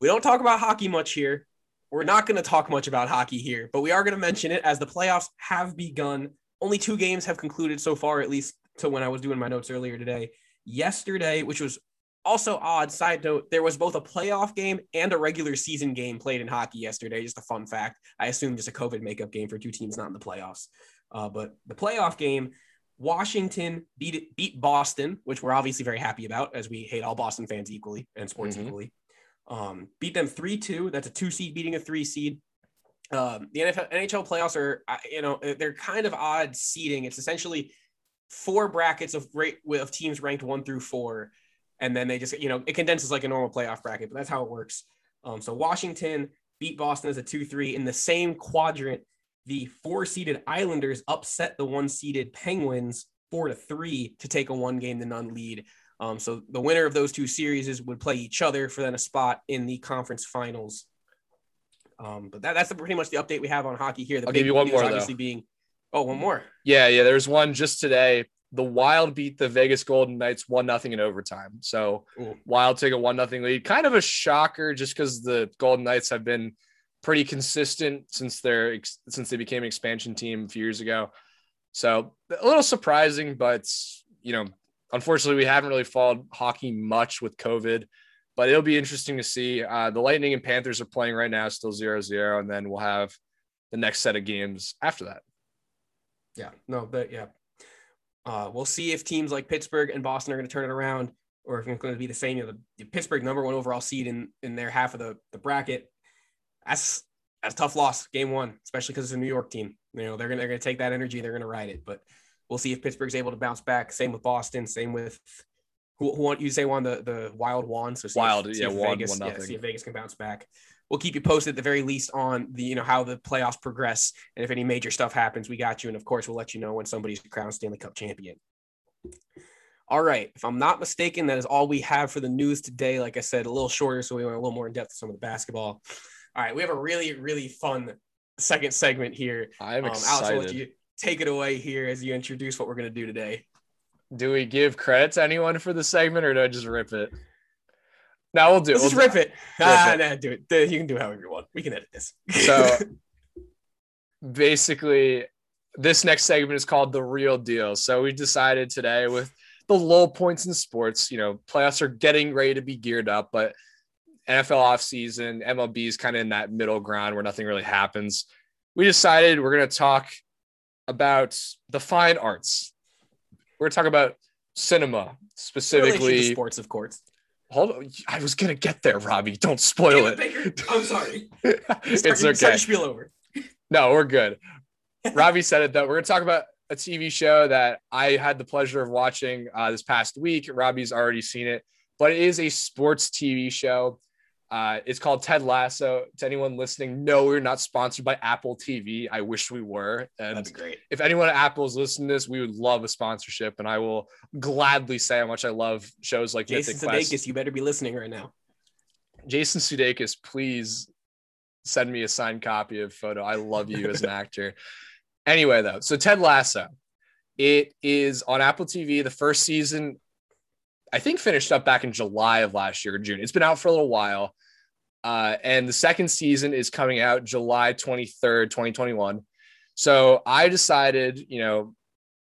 we don't talk about hockey much here. We're not going to talk much about hockey here, but we are going to mention it as the playoffs have begun. Only two games have concluded so far, at least to when I was doing my notes earlier today. Yesterday, which was also odd, side note, there was both a playoff game and a regular season game played in hockey yesterday. Just a fun fact. I assume just a COVID makeup game for two teams not in the playoffs. Uh, but the playoff game, Washington beat beat Boston, which we're obviously very happy about, as we hate all Boston fans equally and sports mm-hmm. equally. Um, beat them 3 2. That's a two seed beating a three seed. Um, the NFL, NHL playoffs are, you know, they're kind of odd seeding. It's essentially four brackets of of teams ranked one through four. And then they just, you know, it condenses like a normal playoff bracket, but that's how it works. Um, so Washington beat Boston as a 2 3 in the same quadrant. The four seeded Islanders upset the one seeded Penguins four to three to take a one game to none lead. Um, so the winner of those two series would play each other for then a spot in the conference finals. Um, but that, that's the, pretty much the update we have on hockey here. The I'll give you one more. Obviously, though. being oh, one more. Yeah, yeah. There's one just today. The Wild beat the Vegas Golden Knights one nothing in overtime. So Ooh. Wild take a one nothing lead. Kind of a shocker, just because the Golden Knights have been pretty consistent since their since they became an expansion team a few years ago. So a little surprising, but you know unfortunately, we haven't really followed hockey much with COVID, but it'll be interesting to see. Uh, the Lightning and Panthers are playing right now, still 0 0, and then we'll have the next set of games after that. Yeah, no, but yeah. Uh, we'll see if teams like Pittsburgh and Boston are going to turn it around or if it's going to be the same. You know, the, the Pittsburgh number one overall seed in, in their half of the, the bracket. That's that's a tough loss game one, especially because it's a New York team. You know, they're they're gonna take that energy, they're gonna ride it. But We'll see if Pittsburgh's able to bounce back. Same with Boston. Same with who, who want you say won the the Wild one. So Wild, if, yeah, Vegas, yeah, see if Vegas can bounce back. we'll keep you posted at the very least on the you know how the playoffs progress and if any major stuff happens, we got you. And of course, we'll let you know when somebody's crowned Stanley Cup champion. All right. If I'm not mistaken, that is all we have for the news today. Like I said, a little shorter, so we went a little more in depth with some of the basketball. All right. We have a really, really fun second segment here. I'm Um, excited. Alex, I'll let you take it away here as you introduce what we're going to do today. do we give credit to anyone for the segment or do I just rip it? No, we'll do. Let's we'll just rip it. ah, it. nah, do it. You can do however you want. We can edit this. So basically, this next segment is called the real deal. So we decided today with the low points in sports, you know, playoffs are getting ready to be geared up, but NFL offseason, MLB is kind of in that middle ground where nothing really happens. We decided we're going to talk about the fine arts. We're going to talk about cinema specifically. sports, of course. Hold on. I was going to get there, Robbie. Don't spoil it. I'm sorry. it's okay. spiel over. No, we're good. Robbie said it though. We're gonna talk about a TV show that I had the pleasure of watching uh, this past week. Robbie's already seen it, but it is a sports TV show. Uh, it's called Ted Lasso. To anyone listening, no, we're not sponsored by Apple TV. I wish we were. And That's great. if anyone at Apple is listening to this, we would love a sponsorship, and I will gladly say how much I love shows like Jason Mythic Quest. Sudeikis, you better be listening right now. Jason Sudeikis, please send me a signed copy of photo. I love you as an actor. Anyway, though, so Ted Lasso, it is on Apple TV. The first season, I think, finished up back in July of last year, or June. It's been out for a little while. Uh, and the second season is coming out July 23rd, 2021. So I decided, you know,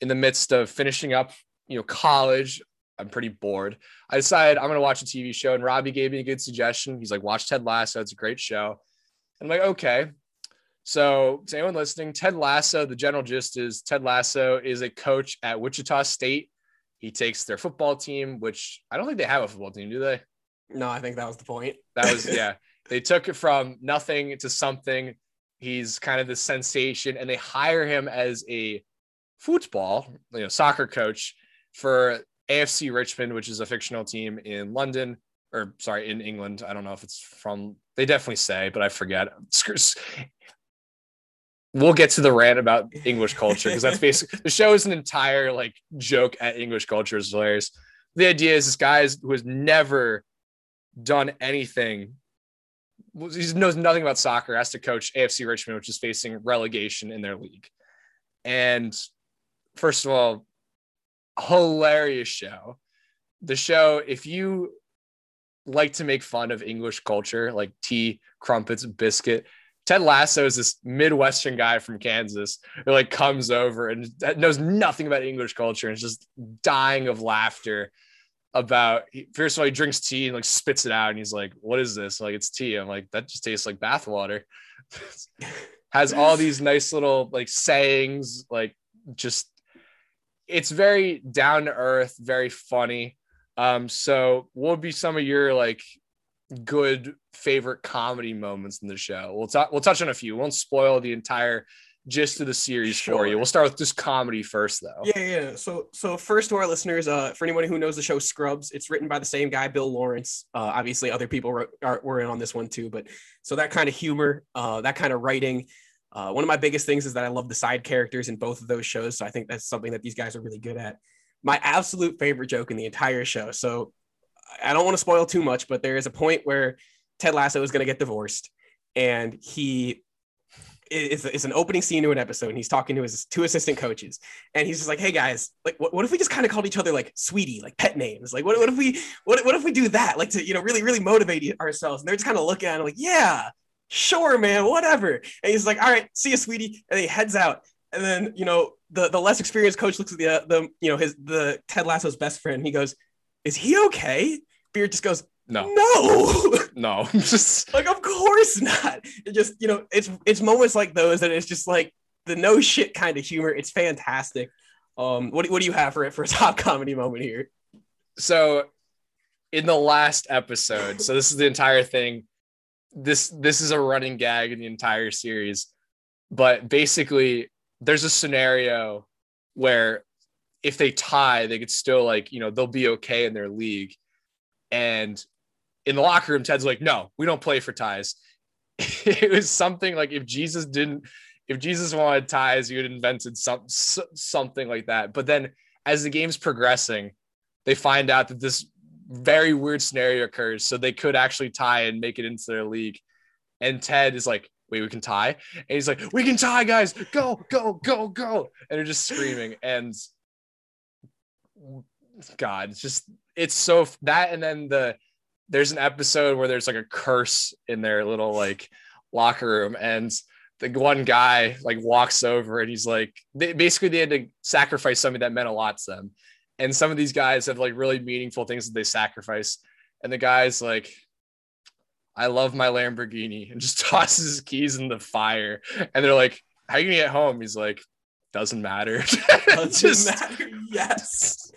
in the midst of finishing up, you know, college, I'm pretty bored. I decided I'm going to watch a TV show, and Robbie gave me a good suggestion. He's like, watch Ted Lasso. It's a great show. And I'm like, okay. So, to anyone listening, Ted Lasso, the general gist is Ted Lasso is a coach at Wichita State. He takes their football team, which I don't think they have a football team, do they? No, I think that was the point. That was, yeah. They took it from nothing to something. He's kind of the sensation, and they hire him as a football, you know, soccer coach for AFC Richmond, which is a fictional team in London, or sorry, in England. I don't know if it's from, they definitely say, but I forget. Screws- We'll get to the rant about English culture because that's basically the show is an entire like joke at English culture. is hilarious. The idea is this guy is, who has never done anything he knows nothing about soccer, has to coach AFC Richmond, which is facing relegation in their league. And first of all, hilarious show. The show, if you like to make fun of English culture, like tea, crumpets, biscuit, Ted Lasso is this Midwestern guy from Kansas who like comes over and knows nothing about English culture and is just dying of laughter about first of all he drinks tea and like spits it out and he's like what is this? Like it's tea. I'm like that just tastes like bathwater. Has all these nice little like sayings like just it's very down to earth very funny. Um so what would be some of your like good favorite comedy moments in the show? We'll talk we'll touch on a few. We won't spoil the entire gist of the series for you we'll start with just comedy first though Yeah, yeah. So, so first to our listeners, uh, for anyone who knows the show Scrubs, it's written by the same guy, Bill Lawrence. Uh, obviously, other people wrote, are, were in on this one too, but so that kind of humor, uh, that kind of writing. Uh, one of my biggest things is that I love the side characters in both of those shows. So I think that's something that these guys are really good at. My absolute favorite joke in the entire show. So I don't want to spoil too much, but there is a point where Ted Lasso is going to get divorced, and he it's, it's an opening scene to an episode and he's talking to his two assistant coaches and he's just like hey guys like what, what if we just kind of called each other like sweetie like pet names? Like what, what if we what, what if we do that like to you know really really motivate ourselves? And they're just kind of looking at him like yeah sure man whatever. And he's like all right see you sweetie and he heads out. And then you know the the less experienced coach looks at the uh, the you know his the ted lasso's best friend he goes is he okay? Beard just goes no. No! No just like of course not. It just you know it's it's moments like those that it's just like the no shit kind of humor. It's fantastic. Um what, what do you have for it for a top comedy moment here? So in the last episode so this is the entire thing. This this is a running gag in the entire series but basically there's a scenario where if they tie they could still like you know they'll be okay in their league. And in the locker room ted's like no we don't play for ties it was something like if Jesus didn't, if Jesus wanted ties, have invented some something like that. But then as the game's progressing, they find out that this very weird scenario occurs, so they could actually tie and make it into their league. And Ted is like, wait, we can tie? And he's like, we can tie, guys. Go, go, go, go. And they're just screaming. And God, it's just, it's so that. And then the, there's an episode where there's like a curse in their little like locker room. And the one guy like walks over and he's like, they, basically, they had to sacrifice something that meant a lot to them. And some of these guys have like really meaningful things that they sacrifice. And the guy's like, I love my Lamborghini and just tosses his keys in the fire. And they're like, How are you gonna get home? He's like, Doesn't matter. Doesn't just... matter. Yes.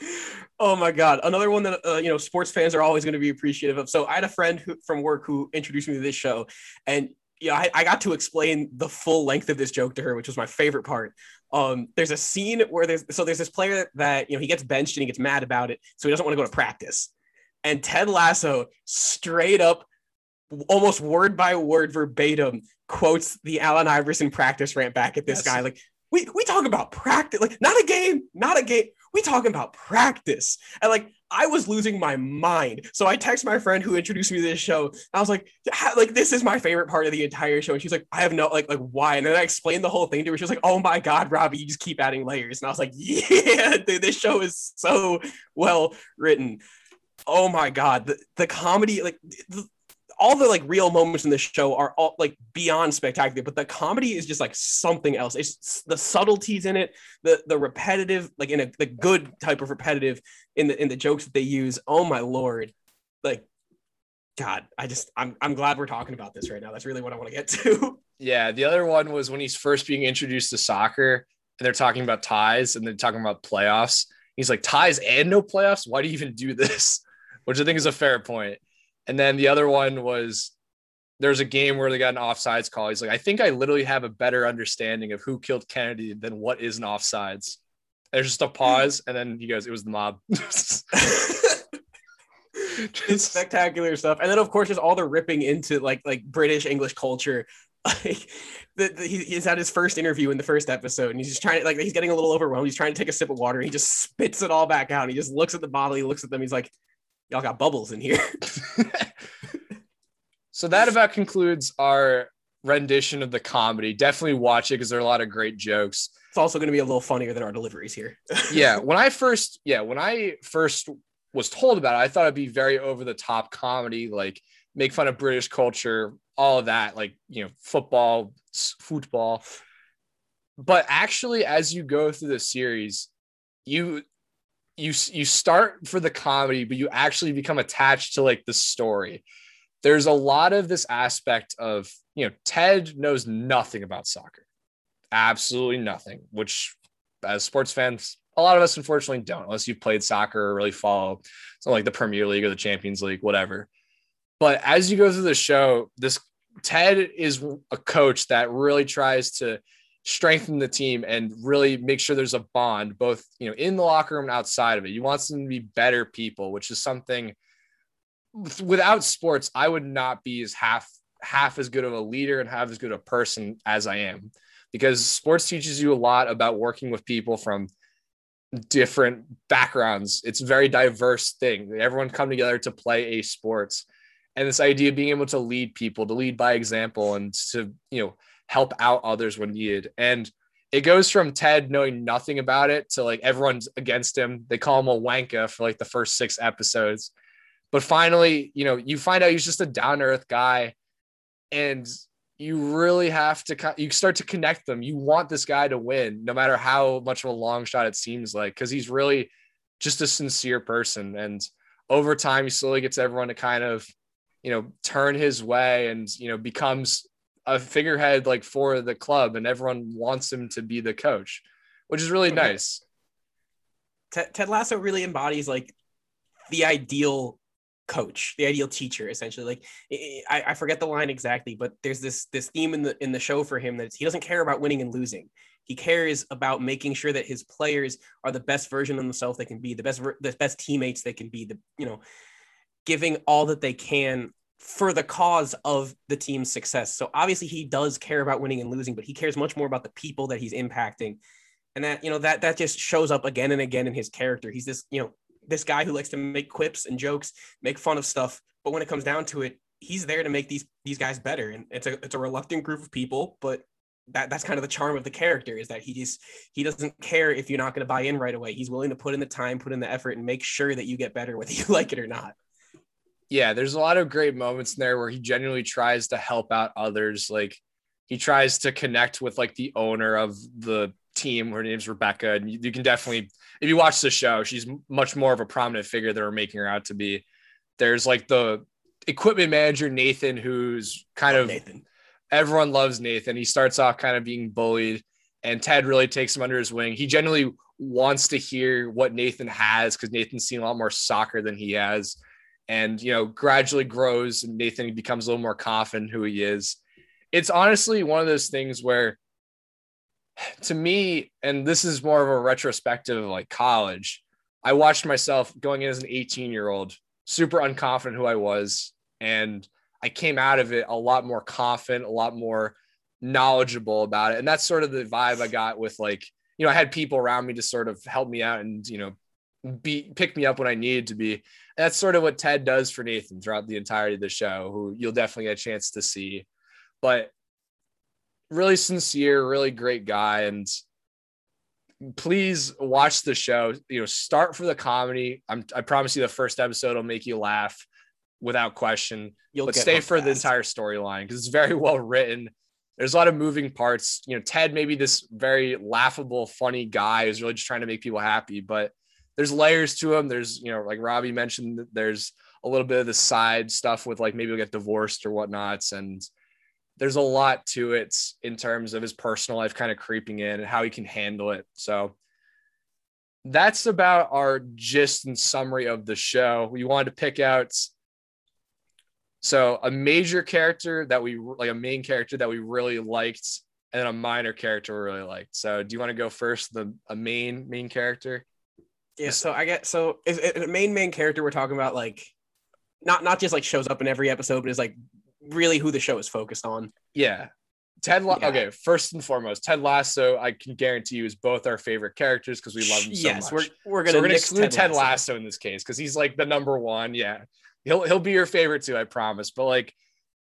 Oh my God. Another one that, uh, you know, sports fans are always going to be appreciative of. So I had a friend who, from work who introduced me to this show. And yeah, I, I, got to explain the full length of this joke to her, which was my favorite part. Um, there's a scene where there's so there's this player that you know he gets benched and he gets mad about it, so he doesn't want to go to practice. And Ted Lasso straight up almost word by word verbatim quotes the Allen Iverson practice rant back at this yes. guy. Like, we we talk about practice, like not a game, not a game. We talking about practice. And like I was losing my mind. So I text my friend who introduced me to this show. I was like, like this is my favorite part of the entire show. And she's like, I have no like like why? And then I explained the whole thing to her. She was like, Oh my god, Robbie, you just keep adding layers. And I was like, Yeah, dude, this show is so well written. Oh my god, the, the comedy, like the, all the like real moments in the show are all like beyond spectacular, but the comedy is just like something else. It's the subtleties in it, the the repetitive, like in a the good type of repetitive in the in the jokes that they use. Oh my lord, like God, I just I'm I'm glad we're talking about this right now. That's really what I want to get to. Yeah, the other one was when he's first being introduced to soccer, and they're talking about ties, and they're talking about playoffs. He's like ties and no playoffs. Why do you even do this? Which I think is a fair point. And then the other one was there's a game where they got an offsides call. He's like, I think I literally have a better understanding of who killed Kennedy than what is an offsides. There's just a hmm. pause, and then he goes, "It was the mob." just spectacular stuff, and then of course there's all the ripping into like like British English culture. Like the, the, he, he's had his first interview in the first episode, and he's just trying to like he's getting a little overwhelmed. He's trying to take a sip of water. he just spits it all back out. He just looks at the bottle. He looks at them. He's like, y'all got bubbles in here. so that about concludes our rendition of the comedy. Definitely watch it because there are a lot of great jokes. It's also going to be a little funnier than our deliveries here. yeah, when I first yeah, when I first was told about it, I thought it'd be very over the top comedy, like make fun of British culture, all of that, like, you know, football, football. But actually as you go through the series, you you you start for the comedy, but you actually become attached to like the story. There's a lot of this aspect of you know Ted knows nothing about soccer, absolutely nothing. Which, as sports fans, a lot of us unfortunately don't, unless you've played soccer or really follow something like the Premier League or the Champions League, whatever. But as you go through the show, this Ted is a coach that really tries to strengthen the team and really make sure there's a bond both you know in the locker room and outside of it. You want them to be better people, which is something without sports I would not be as half half as good of a leader and half as good a person as I am because sports teaches you a lot about working with people from different backgrounds. It's a very diverse thing. Everyone come together to play a sports. And this idea of being able to lead people, to lead by example and to, you know, help out others when needed. And it goes from Ted knowing nothing about it to like everyone's against him. They call him a wanka for like the first six episodes. But finally, you know, you find out he's just a down earth guy. And you really have to, you start to connect them. You want this guy to win, no matter how much of a long shot it seems like, because he's really just a sincere person. And over time, he slowly gets everyone to kind of, you know, turn his way and, you know, becomes a figurehead like for the club and everyone wants him to be the coach, which is really oh, nice. Ted, Ted Lasso really embodies like the ideal coach, the ideal teacher, essentially. Like I, I forget the line exactly, but there's this this theme in the in the show for him that he doesn't care about winning and losing. He cares about making sure that his players are the best version of themselves they can be, the best the best teammates they can be, the you know, giving all that they can for the cause of the team's success. So obviously he does care about winning and losing, but he cares much more about the people that he's impacting. And that, you know, that that just shows up again and again in his character. He's this, you know, this guy who likes to make quips and jokes, make fun of stuff, but when it comes down to it, he's there to make these these guys better. And it's a it's a reluctant group of people, but that that's kind of the charm of the character is that he just he doesn't care if you're not going to buy in right away. He's willing to put in the time, put in the effort, and make sure that you get better whether you like it or not. Yeah, there's a lot of great moments in there where he genuinely tries to help out others. Like he tries to connect with like the owner of the team. Her name's Rebecca, and you, you can definitely, if you watch the show, she's much more of a prominent figure than we're making her out to be. There's like the equipment manager Nathan, who's kind of Nathan everyone loves Nathan. He starts off kind of being bullied, and Ted really takes him under his wing. He genuinely wants to hear what Nathan has because Nathan's seen a lot more soccer than he has. And, you know, gradually grows and Nathan becomes a little more confident who he is. It's honestly one of those things where, to me, and this is more of a retrospective of like college, I watched myself going in as an 18 year old, super unconfident who I was. And I came out of it a lot more confident, a lot more knowledgeable about it. And that's sort of the vibe I got with like, you know, I had people around me to sort of help me out and, you know, be pick me up when I needed to be. And that's sort of what Ted does for Nathan throughout the entirety of the show, who you'll definitely get a chance to see. But really sincere, really great guy. And please watch the show. You know, start for the comedy. I'm, I promise you, the first episode will make you laugh without question. You'll but stay for fast. the entire storyline because it's very well written. There's a lot of moving parts. You know, Ted may be this very laughable, funny guy who's really just trying to make people happy, but there's layers to him. There's, you know, like Robbie mentioned, there's a little bit of the side stuff with like maybe he'll get divorced or whatnots. And there's a lot to it in terms of his personal life kind of creeping in and how he can handle it. So that's about our gist and summary of the show. We wanted to pick out so a major character that we like a main character that we really liked, and a minor character we really liked. So do you want to go first? The a main main character. Yeah. So I get so is a main main character we're talking about like not not just like shows up in every episode, but is like really who the show is focused on. Yeah. Ted La- yeah. okay, first and foremost, Ted Lasso, I can guarantee you is both our favorite characters because we love him so yes, much. we're we're gonna, so we're gonna exclude Ted, Ted Lasso. Lasso in this case because he's like the number one. Yeah he'll he'll be your favorite too, I promise. But like,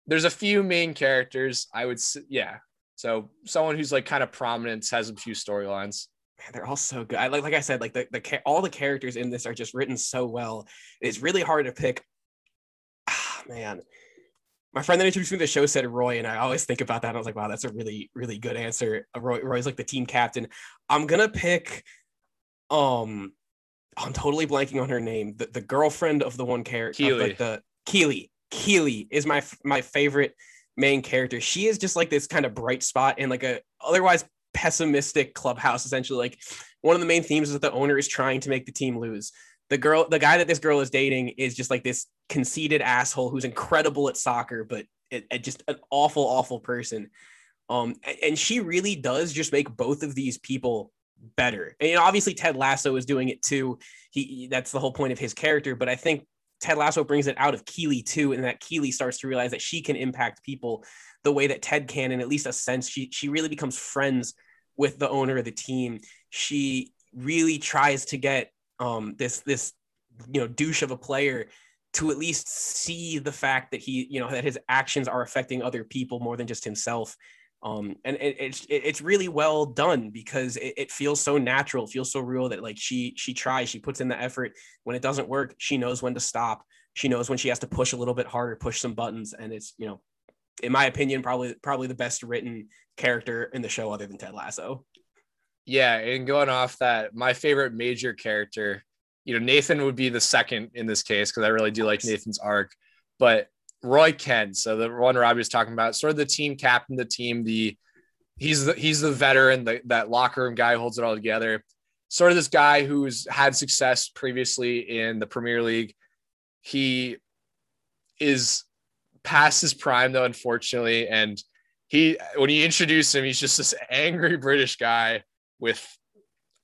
there's a few main characters. I would, yeah. So someone who's like kind of prominent has a few storylines. Man, they're all so good. I like, like I said, like the, the all the characters in this are just written so well. It's really hard to pick. Ah, man, my friend that introduced me to the show said Roy, and I always think about that. And I was like, wow, that's a really, really good answer. Roy, Roy's like the team captain. I'm gonna pick um I'm totally blanking on her name. The, the girlfriend of the one character, Keeley. Like the Keeley. Keeley is my my favorite main character. She is just like this kind of bright spot in like a otherwise pessimistic clubhouse. Essentially, like one of the main themes is that the owner is trying to make the team lose. The girl, the guy that this girl is dating, is just like this conceited asshole who's incredible at soccer, but it, it just an awful, awful person. Um, and she really does just make both of these people better. And you know, obviously Ted Lasso is doing it too. He that's the whole point of his character, but I think Ted Lasso brings it out of Keeley too, and that Keeley starts to realize that she can impact people the way that Ted can, in at least a sense. She she really becomes friends with the owner of the team. She really tries to get um this this you know douche of a player to at least see the fact that he you know that his actions are affecting other people more than just himself um and it, it's it's really well done because it, it, feels so natural feels so real that like she she tries she puts in the effort when it doesn't work she knows when to stop she knows when she has to push a little bit harder push some buttons and it's you know in my opinion probably probably the best written character in the show other than ted lasso yeah and going off that my favorite major character you know nathan would be the second in this case because i really do like nathan's arc but Roy Kent, so the one Robbie was talking about, sort of the team captain, the team, the he's the he's the veteran, the, that locker room guy holds it all together. Sort of this guy who's had success previously in the Premier League. He is past his prime though, unfortunately, and he when you introduce him, he's just this angry British guy with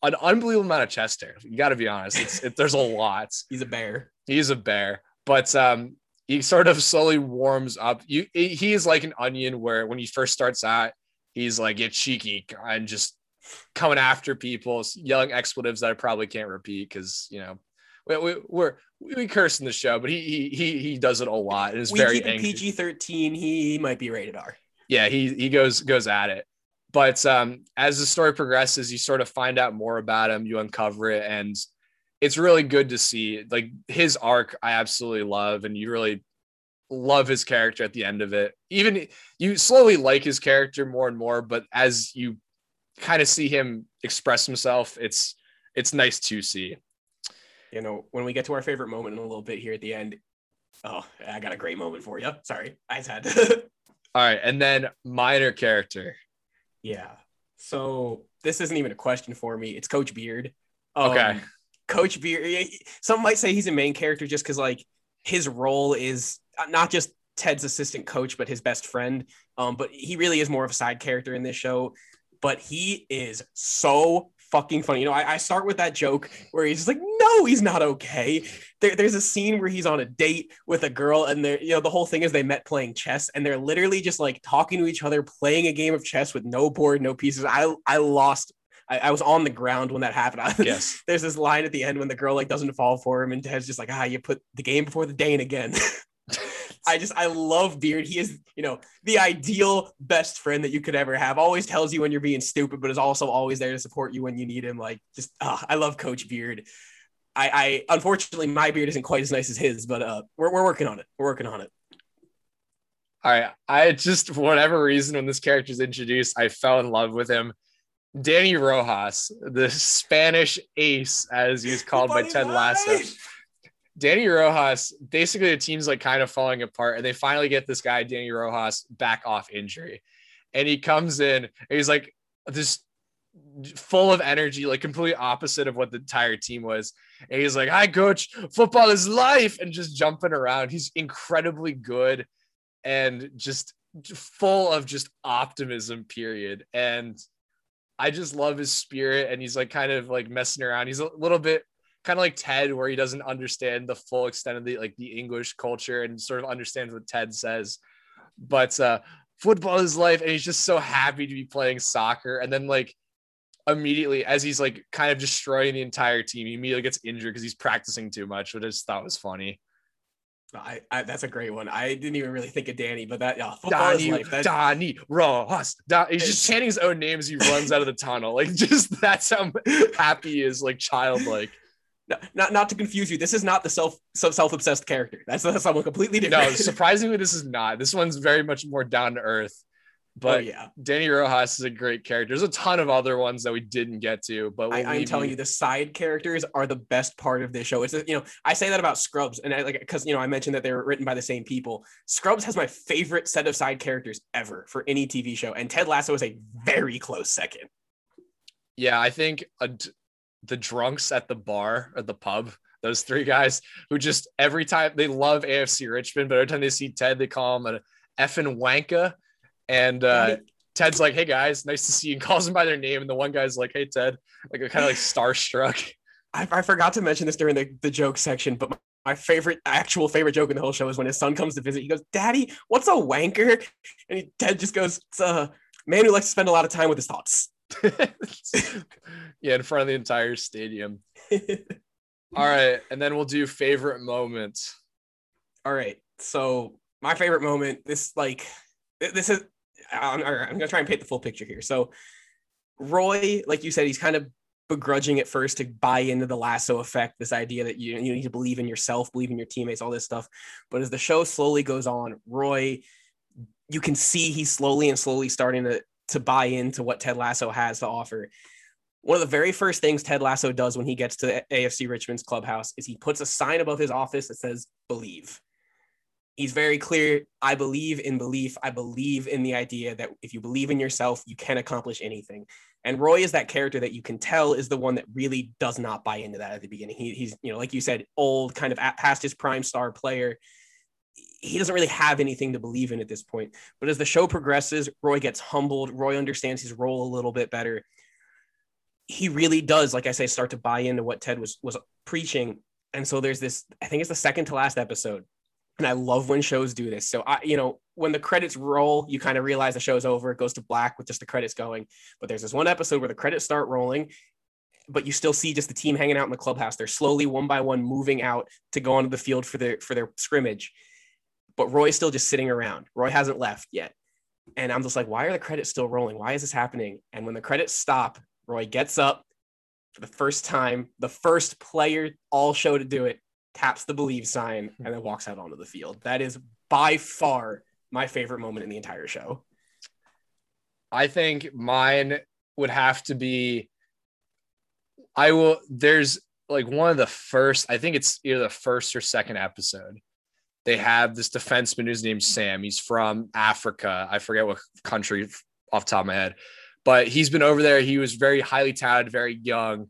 an unbelievable amount of chest hair. You got to be honest; it's, it, there's a lot. He's a bear. He's a bear, but um, he sort of slowly warms up. You he is like an onion where when he first starts out, he's like get cheeky and just coming after people, yelling expletives that I probably can't repeat because you know we, we, we're we curse in the show, but he he he he does it a lot and is we very keep PG thirteen. He might be rated R. Yeah, he he goes goes at it. But um, as the story progresses, you sort of find out more about him. You uncover it, and it's really good to see. Like his arc, I absolutely love, and you really love his character at the end of it. Even you slowly like his character more and more, but as you kind of see him express himself, it's it's nice to see. You know, when we get to our favorite moment in a little bit here at the end, oh, I got a great moment for you. Sorry, I just had to. All right, and then minor character. Yeah. So this isn't even a question for me. It's Coach Beard. Um, okay. Coach Beard. Some might say he's a main character just because like his role is not just Ted's assistant coach, but his best friend. Um, but he really is more of a side character in this show. But he is so fucking funny. You know, I, I start with that joke where he's just like, no, he's not okay. There, there's a scene where he's on a date with a girl, and they're, you know, the whole thing is they met playing chess, and they're literally just like talking to each other, playing a game of chess with no board, no pieces. I, I lost. I, I was on the ground when that happened. Yes. there's this line at the end when the girl like doesn't fall for him, and Ted's just like, ah, you put the game before the Dane again. I just I love Beard. He is, you know, the ideal best friend that you could ever have. Always tells you when you're being stupid, but is also always there to support you when you need him. Like just uh, I love Coach Beard. I, I unfortunately my beard isn't quite as nice as his, but uh we're we're working on it. We're working on it. All right. I just for whatever reason when this character is introduced, I fell in love with him. Danny Rojas, the Spanish ace, as he's called by Ted Lasso. Danny Rojas, basically the team's like kind of falling apart, and they finally get this guy, Danny Rojas, back off injury. And he comes in and he's like this full of energy, like completely opposite of what the entire team was. And he's like, Hi, coach, football is life, and just jumping around. He's incredibly good and just full of just optimism, period. And I just love his spirit. And he's like kind of like messing around. He's a little bit kind of like Ted, where he doesn't understand the full extent of the like the English culture and sort of understands what Ted says. But uh, football is life, and he's just so happy to be playing soccer. And then like immediately, as he's like kind of destroying the entire team, he immediately gets injured because he's practicing too much, which I just thought was funny. I, I, that's a great one. I didn't even really think of Danny, but that yeah, Danny, life, that, Danny Ross. Don, he's just chanting his own name as He runs out of the tunnel. Like just that's how happy he is, like childlike not not to confuse you. This is not the self self obsessed character. That's, that's someone completely different. No, surprisingly, this is not. This one's very much more down to earth. Oh, but oh, yeah, Danny Rojas is a great character. There's a ton of other ones that we didn't get to, but I, am telling you, the side characters are the best part of this show. It's a you know I say that about Scrubs, and I like because you know I mentioned that they were written by the same people. Scrubs has my favorite set of side characters ever for any TV show, and Ted Lasso is a very close second. Yeah, I think a, the drunks at the bar or the pub. Those three guys who just every time they love AFC Richmond, but every time they see Ted, they call him an effing wanka. And uh, Ted's like, "Hey guys, nice to see you." And calls him by their name, and the one guy's like, "Hey Ted," like kind of like starstruck. I, I, forgot to mention this during the, the joke section, but my, my favorite, actual favorite joke in the whole show is when his son comes to visit. He goes, "Daddy, what's a wanker?" And he, Ted just goes, "It's a man who likes to spend a lot of time with his thoughts." yeah, in front of the entire stadium. All right, and then we'll do favorite moments. All right. So my favorite moment, this like this is I'm, I'm gonna try and paint the full picture here. So Roy, like you said, he's kind of begrudging at first to buy into the lasso effect, this idea that you, you need to believe in yourself, believe in your teammates, all this stuff. But as the show slowly goes on, Roy, you can see he's slowly and slowly starting to to buy into what Ted Lasso has to offer. One of the very first things Ted Lasso does when he gets to AFC Richmond's clubhouse is he puts a sign above his office that says believe. He's very clear. I believe in belief. I believe in the idea that if you believe in yourself, you can accomplish anything. And Roy is that character that you can tell is the one that really does not buy into that at the beginning. He, he's, you know, like you said, old, kind of past his prime star player he doesn't really have anything to believe in at this point. But as the show progresses, Roy gets humbled. Roy understands his role a little bit better. He really does, like I say, start to buy into what Ted was was preaching. And so there's this, I think it's the second to last episode And I love when shows do this. So I, you know, when the credits roll, you kind of realize the show's over. It goes to black with just the credits going. But there's this one episode where the credits start rolling, but you still see just the team hanging out in the clubhouse. They're slowly one by one moving out to go onto the field for their for their scrimmage. But Roy's still just sitting around. Roy hasn't left yet. And I'm just like, why are the credits still rolling? Why is this happening? And when the credits stop, Roy gets up for the first time, the first player all show to do it, taps the believe sign, hmm. and then walks out onto the field. That is by far my favorite moment in the entire show. I think mine would have to be I will there's like one of the first, I think it's either the first or second episode. They have this defenseman who's named Sam. He's from Africa. I forget what country off top of my head, but he's been over there. He was very highly touted, very young,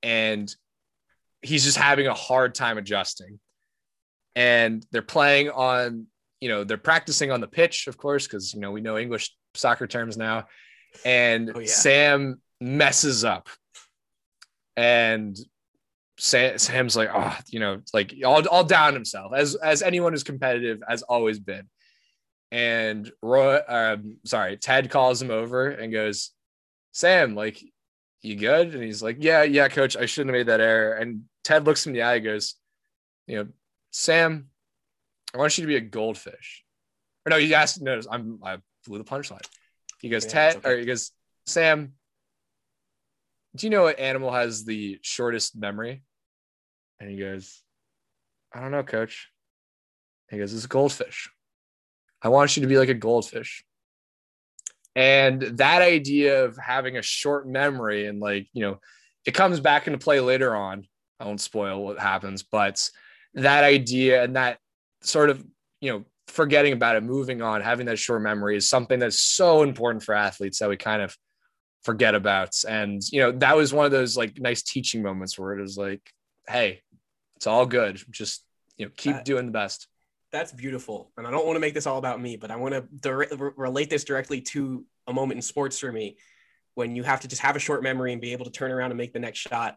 and he's just having a hard time adjusting. And they're playing on, you know, they're practicing on the pitch, of course, because you know we know English soccer terms now. And oh, yeah. Sam messes up, and Sam's like, oh, you know, like all, all down himself as as anyone who's competitive has always been. And Roy, um, sorry, Ted calls him over and goes, Sam, like, you good? And he's like, Yeah, yeah, coach, I shouldn't have made that error. And Ted looks him in the eye and goes, You know, Sam, I want you to be a goldfish. Or no, he asked, no, I'm I blew the punchline. He goes, yeah, Ted, okay. or he goes, Sam, do you know what animal has the shortest memory? And he goes, I don't know, coach. He goes, It's a goldfish. I want you to be like a goldfish. And that idea of having a short memory and like, you know, it comes back into play later on. I won't spoil what happens, but that idea and that sort of, you know, forgetting about it, moving on, having that short memory is something that's so important for athletes that we kind of forget about. And, you know, that was one of those like nice teaching moments where it was like, hey, it's all good. Just you know, keep that, doing the best. That's beautiful, and I don't want to make this all about me, but I want to dire- relate this directly to a moment in sports for me when you have to just have a short memory and be able to turn around and make the next shot.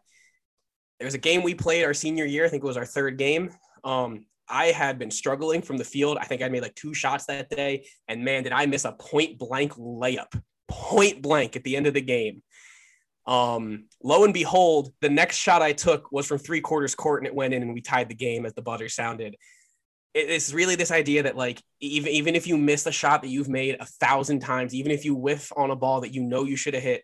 There was a game we played our senior year. I think it was our third game. Um, I had been struggling from the field. I think I made like two shots that day. And man, did I miss a point blank layup, point blank at the end of the game. Um, lo and behold, the next shot I took was from three quarters court and it went in and we tied the game as the buzzer sounded. It's really this idea that like even even if you miss a shot that you've made a thousand times, even if you whiff on a ball that you know you should have hit,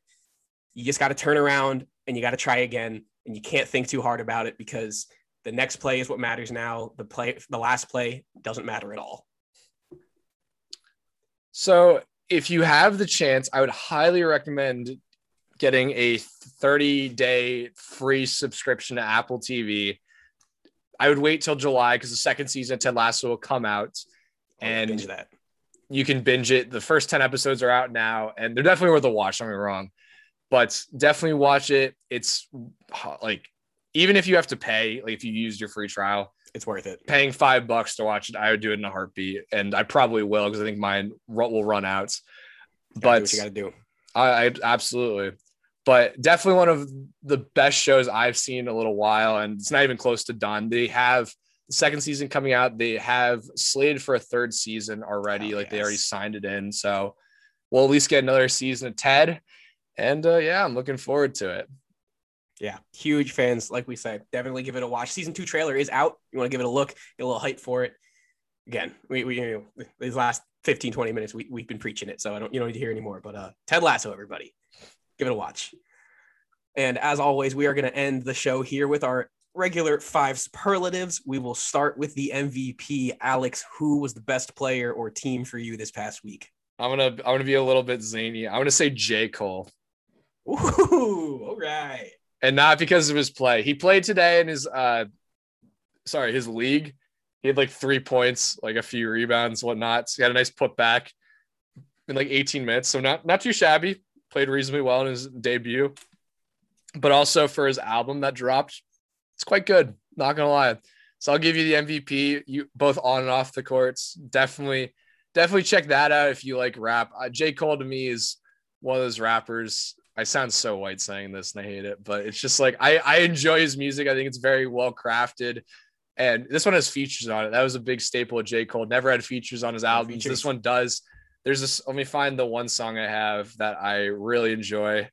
you just got to turn around and you got to try again, and you can't think too hard about it because the next play is what matters now. The play, the last play doesn't matter at all. So if you have the chance, I would highly recommend getting a 30 day free subscription to Apple TV. I would wait till July because the second season of Ted Lasso will come out, and that. you can binge it. The first 10 episodes are out now, and they're definitely worth a watch. Don't get me wrong, but definitely watch it. It's like even if you have to pay, like if you used your free trial, it's worth it. Paying five bucks to watch it, I would do it in a heartbeat, and I probably will because I think mine will run out. But you got to do. I, I absolutely but definitely one of the best shows I've seen in a little while, and it's not even close to done. They have the second season coming out. They have slated for a third season already. Oh, like yes. they already signed it in, so we'll at least get another season of Ted. And uh, yeah, I'm looking forward to it. Yeah, huge fans. Like we said, definitely give it a watch. Season two trailer is out. You want to give it a look, get a little hype for it. Again, we, we you know these last 15, 20 minutes we, we've been preaching it, so I don't you don't need to hear anymore. But uh, Ted Lasso, everybody give it a watch. And as always, we are going to end the show here with our regular five superlatives. We will start with the MVP. Alex, who was the best player or team for you this past week? I'm gonna I'm gonna be a little bit zany. I'm gonna say J. Cole. Ooh, all right. And not because of his play. He played today in his uh sorry, his league. He had like three points, like a few rebounds, whatnot. So he had a nice putback in like 18 minutes. So not not too shabby played reasonably well in his debut, but also for his album that dropped, it's quite good. Not gonna lie. So I'll give you the MVP. You both on and off the courts. Definitely, definitely check that out if you like rap. Uh, J Cole to me is one of those rappers. I sound so white saying this and I hate it, but it's just like I I enjoy his music. I think it's very well crafted. And this one has features on it. That was a big staple of J. Cole. Never had features on his albums. This one does. There's this. Let me find the one song I have that I really enjoy.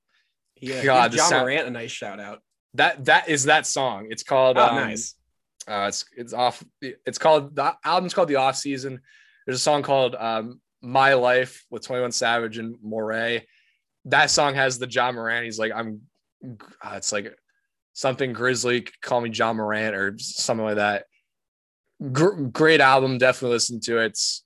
Yeah, God, Ja sound, Morant a nice shout out. That that is that song. It's called. Oh, um, nice. Uh, it's it's off. It's called the album's called the Off Season. There's a song called um, My Life with 21 Savage and Morray. That song has the Ja Morant. He's like, I'm. Uh, it's like something Grizzly. Call me John Moran or something like that. Gr- great album. Definitely listen to it. It's,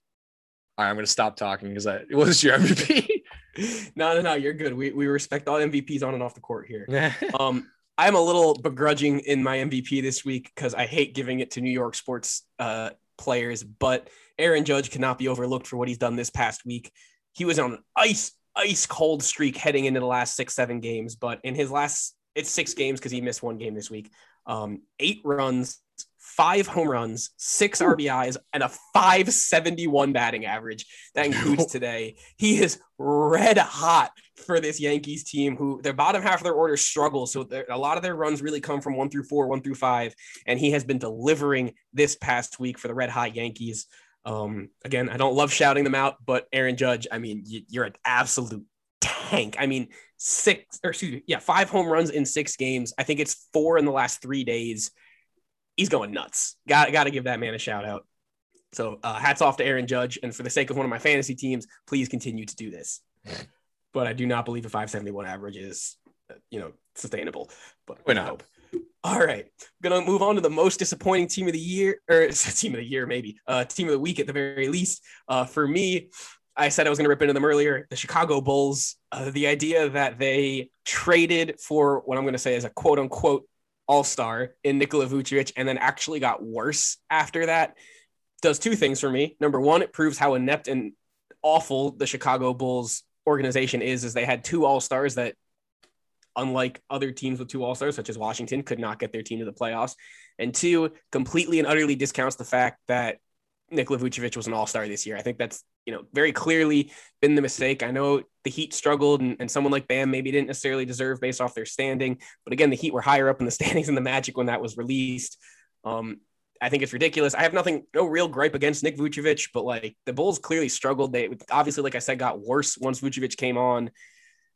all right, I'm gonna stop talking because I what was your MVP? no, no, no, you're good. We we respect all MVPs on and off the court here. um, I'm a little begrudging in my MVP this week because I hate giving it to New York sports uh, players, but Aaron Judge cannot be overlooked for what he's done this past week. He was on ice ice cold streak heading into the last six seven games, but in his last it's six games because he missed one game this week. Um, eight runs, five home runs, six RBIs, and a 571 batting average. That includes today. He is red hot for this Yankees team, who their bottom half of their order struggles. So a lot of their runs really come from one through four, one through five. And he has been delivering this past week for the red hot Yankees. Um, again, I don't love shouting them out, but Aaron Judge, I mean, you're an absolute tank. I mean, six or excuse me, yeah, five home runs in six games. I think it's four in the last three days. He's going nuts. Got got to give that man a shout out. So uh, hats off to Aaron Judge, and for the sake of one of my fantasy teams, please continue to do this. but I do not believe a 571 average is, uh, you know, sustainable. But we hope. All right, gonna move on to the most disappointing team of the year, or team of the year, maybe uh, team of the week at the very least. Uh, for me, I said I was to rip into them earlier. The Chicago Bulls, uh, the idea that they traded for what I'm to say is a quote unquote all star in Nikola Vucevic and then actually got worse after that does two things for me. Number one, it proves how inept and awful the Chicago Bulls organization is, is they had two all stars that, unlike other teams with two all stars, such as Washington, could not get their team to the playoffs. And two, completely and utterly discounts the fact that Nikola Vucevic was an all star this year. I think that's you know very clearly been the mistake. I know the Heat struggled, and, and, someone like Bam maybe didn't necessarily deserve based off their standing. But again, the Heat were higher up in the standings than the Magic when that was released. Um, I think it's ridiculous. I have nothing, no real gripe against Nick Vucevic, but like the Bulls clearly struggled. They obviously, like I said, got worse once Vucevic came on.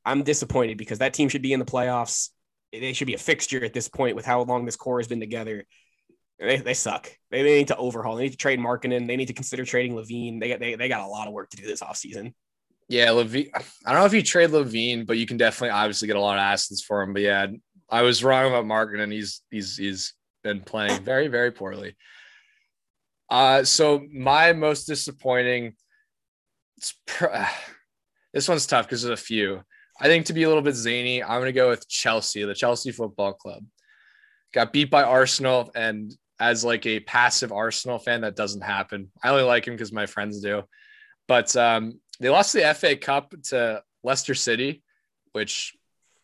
I'm disappointed because that team should be in the playoffs. They should be a fixture at this point with how long this core has been together. They, they suck. They, they need to overhaul. They need to trade Markkanen. They need to consider trading LaVine. They got they, they got a lot of work to do this offseason. Yeah, LaVine. I don't know if you trade LaVine, but you can definitely obviously get a lot of assets for him. But yeah, I was wrong about Markkanen. He's he's he's been playing very very poorly. Uh, so my most disappointing. this one's tough because there's a few. I think to be a little bit zany, I'm going to go with Chelsea, the Chelsea Football Club. Got beat by Arsenal, and as like a passive Arsenal fan, that doesn't happen. I only like him because my friends do. But um, they lost the FA Cup to Leicester City, which,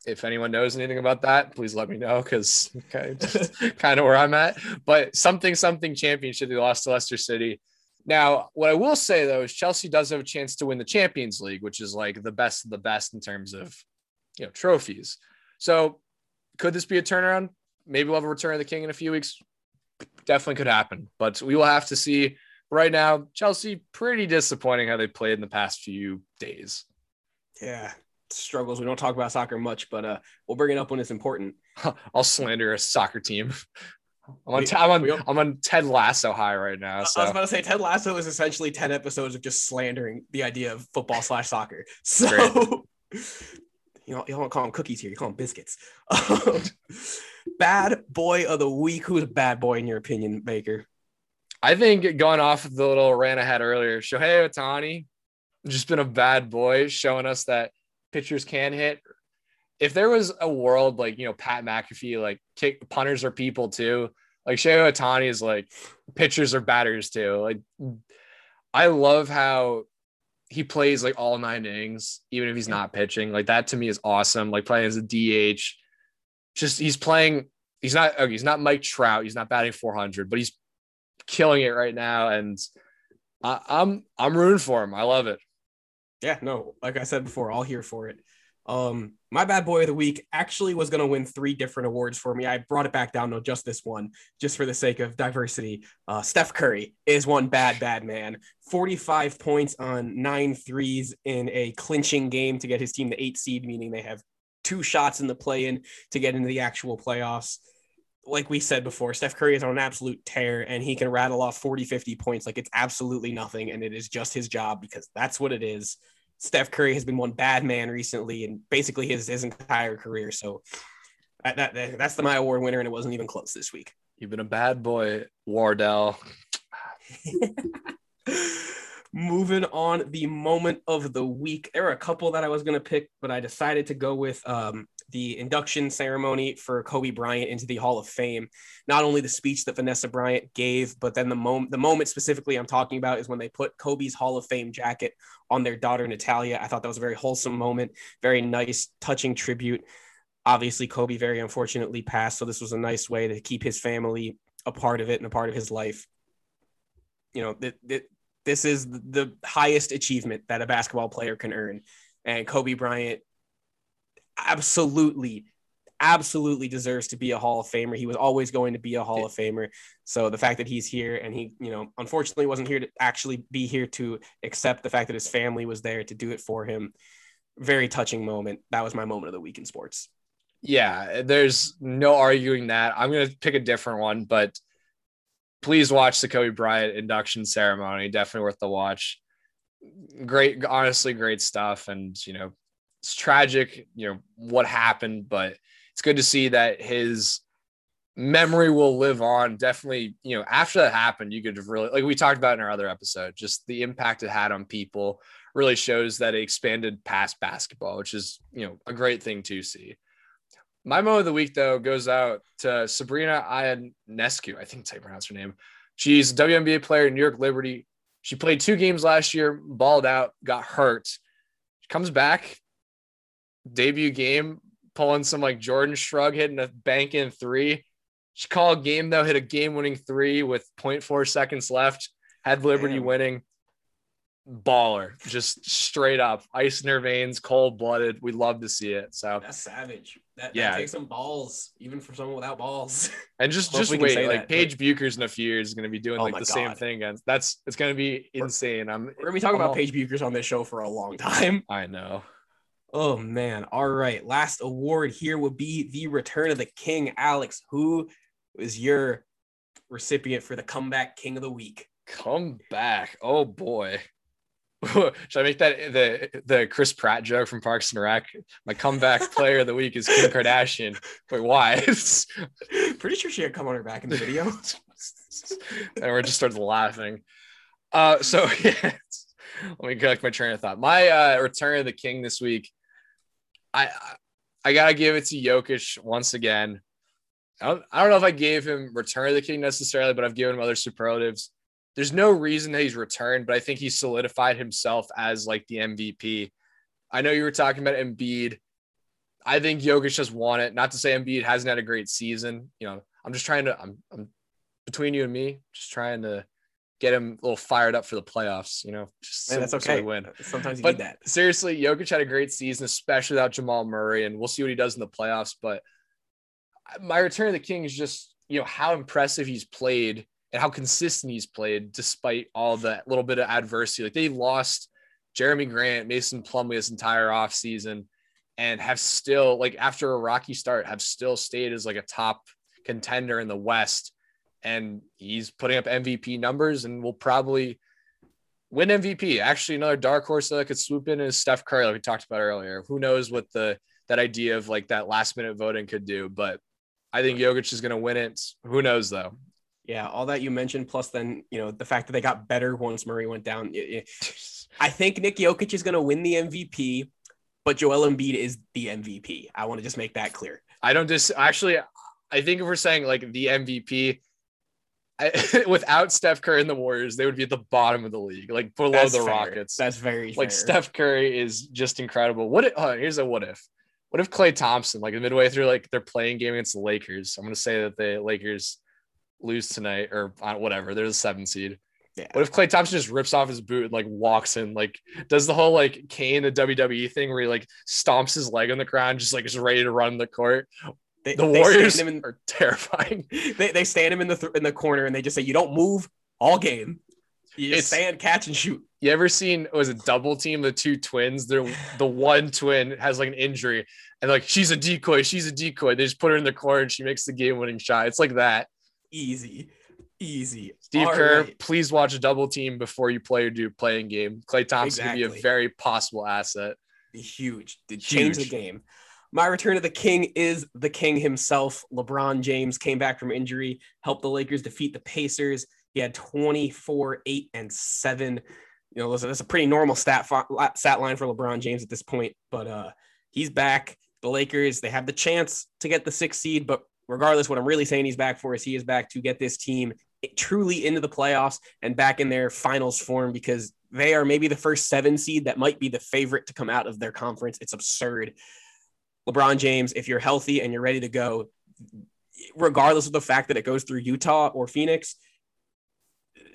if anyone knows anything about that, please let me know because kind of where I'm at. But something something championship they lost to Leicester City. Now, what I will say though is Chelsea does have a chance to win the Champions League, which is like the best of the best in terms of you know trophies. So, could this be a turnaround? Maybe we'll have a return of the king in a few weeks definitely could happen, but we will have to see. Right now, Chelsea pretty disappointing how they played in the past few days. Yeah, struggles. We don't talk about soccer much, but uh, we'll bring it up when it's important. I'll slander a soccer team. I'm on, I'm, on, I'm on Ted Lasso high right now. So. I was about to say Ted Lasso is essentially 10 episodes of just slandering the idea of football slash soccer. So you know, you don't call them cookies here, you call them biscuits. Um, bad boy of the week. Who's a bad boy in your opinion, Baker? I think going off the little rant I had earlier, Shohei Ohtani just been a bad boy, showing us that pitchers can hit. If there was a world like you know Pat McAfee, like kick punters are people too. Like Shohei Ohtani is like pitchers are batters too. Like I love how he plays like all nine innings, even if he's not pitching. Like that to me is awesome. Like playing as a DH, just he's playing. He's not okay, he's not Mike Trout. He's not batting 400, but he's killing it right now, and I, I'm I'm rooting for him. I love it. Yeah, no, like I said before, all here for it. Um, my bad boy of the week actually was going to win three different awards for me. I brought it back down to just this one, just for the sake of diversity. Uh, Steph Curry is one bad, bad man. 45 points on nine threes in a clinching game to get his team the eight seed, meaning they have two shots in the play in to get into the actual playoffs. Like we said before, Steph Curry is on an absolute tear and he can rattle off 40, 50 points like it's absolutely nothing. And it is just his job because that's what it is. Steph Curry has been one bad man recently and basically his, his entire career. So that, that, that's the my award winner, and it wasn't even close this week. You've been a bad boy, Wardell. Moving on, the moment of the week. There were a couple that I was going to pick, but I decided to go with um, the induction ceremony for Kobe Bryant into the Hall of Fame. Not only the speech that Vanessa Bryant gave, but then the moment the moment specifically I'm talking about is when they put Kobe's Hall of Fame jacket on their daughter Natalia. I thought that was a very wholesome moment, very nice, touching tribute. Obviously, Kobe very unfortunately passed, so this was a nice way to keep his family a part of it and a part of his life. You know, th- th- this is the highest achievement that a basketball player can earn. And Kobe Bryant absolutely, absolutely deserves to be a Hall of Famer. He was always going to be a Hall of Famer. So the fact that he's here and he, you know, unfortunately wasn't here to actually be here to accept the fact that his family was there to do it for him. Very touching moment. That was my moment of the week in sports. Yeah, there's no arguing that. I'm going to pick a different one, but please watch the Kobe Bryant induction ceremony. Definitely worth the watch. Great, honestly, great stuff. And, you know, it's tragic, you know, what happened, but it's good to see that his memory will live on. Definitely, you know, after that happened, you could have really, like we talked about in our other episode, just the impact it had on people really shows that it expanded past basketball, which is, you know, a great thing to see. My mo of the week, though, goes out to Sabrina Ionescu. I think that's how you pronounce her name. She's a WNBA player in New York Liberty. She played two games last year, balled out, got hurt. She comes back, debut game, pulling some like Jordan shrug, hitting a bank in three. She called game though, hit a game winning three with 0.4 seconds left, had Liberty Damn. winning baller, just straight up, ice in her veins, cold blooded. We love to see it. So that's savage. That, yeah, that takes some balls, even for someone without balls. And just just wait, like that, Paige but... Bueckers in a few years is going to be doing oh like the God. same thing against. That's it's going to be insane. I'm we're going to be talking about Paige Bueckers on this show for a long time. I know. Oh man! All right, last award here would be the Return of the King. Alex, who is your recipient for the Comeback King of the Week? Come back! Oh boy. Should I make that the the Chris Pratt joke from Parks and Rec? My comeback player of the week is Kim Kardashian. Wait, why? Pretty sure she had come on her back in the video. and we just started laughing. Uh, so yeah, let me collect my train of thought. My uh, return of the king this week. I I gotta give it to Jokic once again. I don't, I don't know if I gave him return of the king necessarily, but I've given him other superlatives there's no reason that he's returned, but I think he solidified himself as like the MVP. I know you were talking about Embiid. I think Jokic just won it. Not to say Embiid hasn't had a great season. You know, I'm just trying to, I'm, I'm between you and me, just trying to get him a little fired up for the playoffs, you know, just Man, that's okay. Win. Sometimes you but need that. Seriously, Jokic had a great season, especially without Jamal Murray, and we'll see what he does in the playoffs. But my return of the king is just, you know, how impressive he's played and how consistent he's played despite all that little bit of adversity. Like they lost Jerami Grant, Mason Plumlee this entire offseason and have still like after a rocky start have still stayed as like a top contender in the West. And he's putting up MVP numbers and will probably win MVP. Actually, another dark horse that could swoop in is Steph Curry, like we talked about earlier. Who knows what the that idea of like that last minute voting could do, but I think Jokic is going to win it. Who knows though? Yeah, all that you mentioned, plus then you know the fact that they got better once Murray went down. I think Nick Jokic is going to win the MVP, but Joel Embiid is the MVP. I want to just make that clear. I don't just actually. I think if we're saying like the MVP, I, without Steph Curry and the Warriors, they would be at the bottom of the league, like below That's the fair. Rockets. That's very like fair. Steph Curry is just incredible. What? If, oh, here's a what if. What if Klay Thompson, like midway through, like they're playing game against the Lakers? I'm going to say that the Lakers lose tonight or whatever. There's a seven seed. Yeah. What if Klay Thompson just rips off his boot and like walks in, like does the whole like Kane the WWE thing where he like stomps his leg on the ground, just like is ready to run the court? They, the Warriors in, are terrifying. They, they stand him in the th- in the corner and they just say, "You don't move all game. You it's, stand, catch, and shoot." You ever seen was a double team the two twins? They're the one twin has like an injury and like she's a decoy, she's a decoy. They just put her in the corner and she makes the game winning shot. It's like that. Easy. Easy. Steve All Kerr, right. please watch a double team before you play or do playing game. Klay Thompson exactly. be a very possible asset. Huge. Did change the game. My return to the king is the king himself. LeBron James came back from injury, helped the Lakers defeat the Pacers. He had 24, 8, and 7. You know, that's a pretty normal stat, stat line for LeBron James at this point, but uh, he's back. The Lakers, they have the chance to get the sixth seed, but regardless, what I'm really saying he's back for is he is back to get this team truly into the playoffs and back in their finals form because they are maybe the first seven seed that might be the favorite to come out of their conference. It's absurd. LeBron James, if you're healthy and you're ready to go, regardless of the fact that it goes through Utah or Phoenix,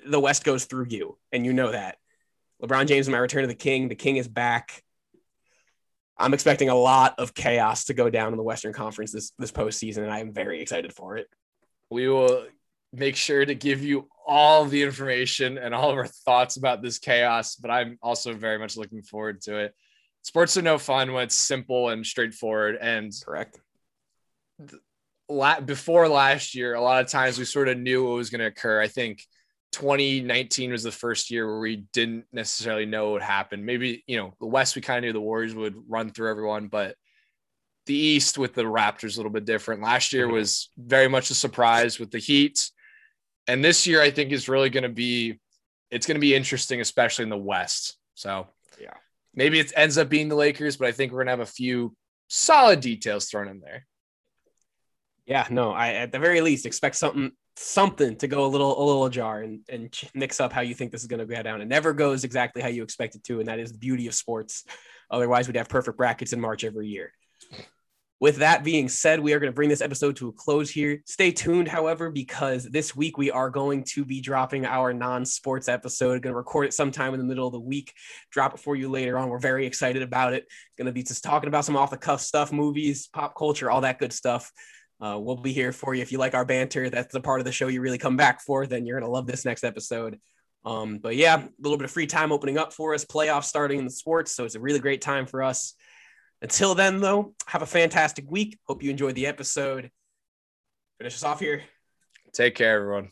the West goes through you, and you know that. LeBron James, my return to the King. The King is back. I'm expecting a lot of chaos to go down in the Western Conference this this postseason, and I am very excited for it. We will make sure to give you all the information and all of our thoughts about this chaos, but I'm also very much looking forward to it. Sports are no fun when it's simple and straightforward. And correct. Before last year, a lot of times we sort of knew what was going to occur. I think 2019 was the first year where we didn't necessarily know what happened. Maybe, you know, the West, we kind of knew the Warriors would run through everyone, but the East with the Raptors a little bit different. Last year mm-hmm. was very much a surprise with the Heat. And this year, I think is really going to be, it's going to be interesting, especially in the West. So, maybe it ends up being the Lakers, but I think we're to have a few solid details thrown in there. Yeah, no, I at the very least expect something something to go a little a little ajar and, and mix up how you think this is going to go down. It never goes exactly how you expect it to, and that is the beauty of sports. Otherwise, we'd have perfect brackets in March every year. With that being said, we are going to bring this episode to a close here. Stay tuned, however, because this week we are going to be dropping our non sports episode. Going to record it sometime in the middle of the week, drop it for you later on. We're very excited about it. Going to be just talking about some off the cuff stuff, movies, pop culture, all that good stuff. Uh, we'll be here for you. If you like our banter, that's the part of the show you really come back for, then you're going to love this next episode. Um, but yeah, a little bit of free time opening up for us, playoffs starting in the sports. So it's a really great time for us. Until then, though, have a fantastic week. Hope you enjoyed the episode. Finish us off here. Take care, everyone.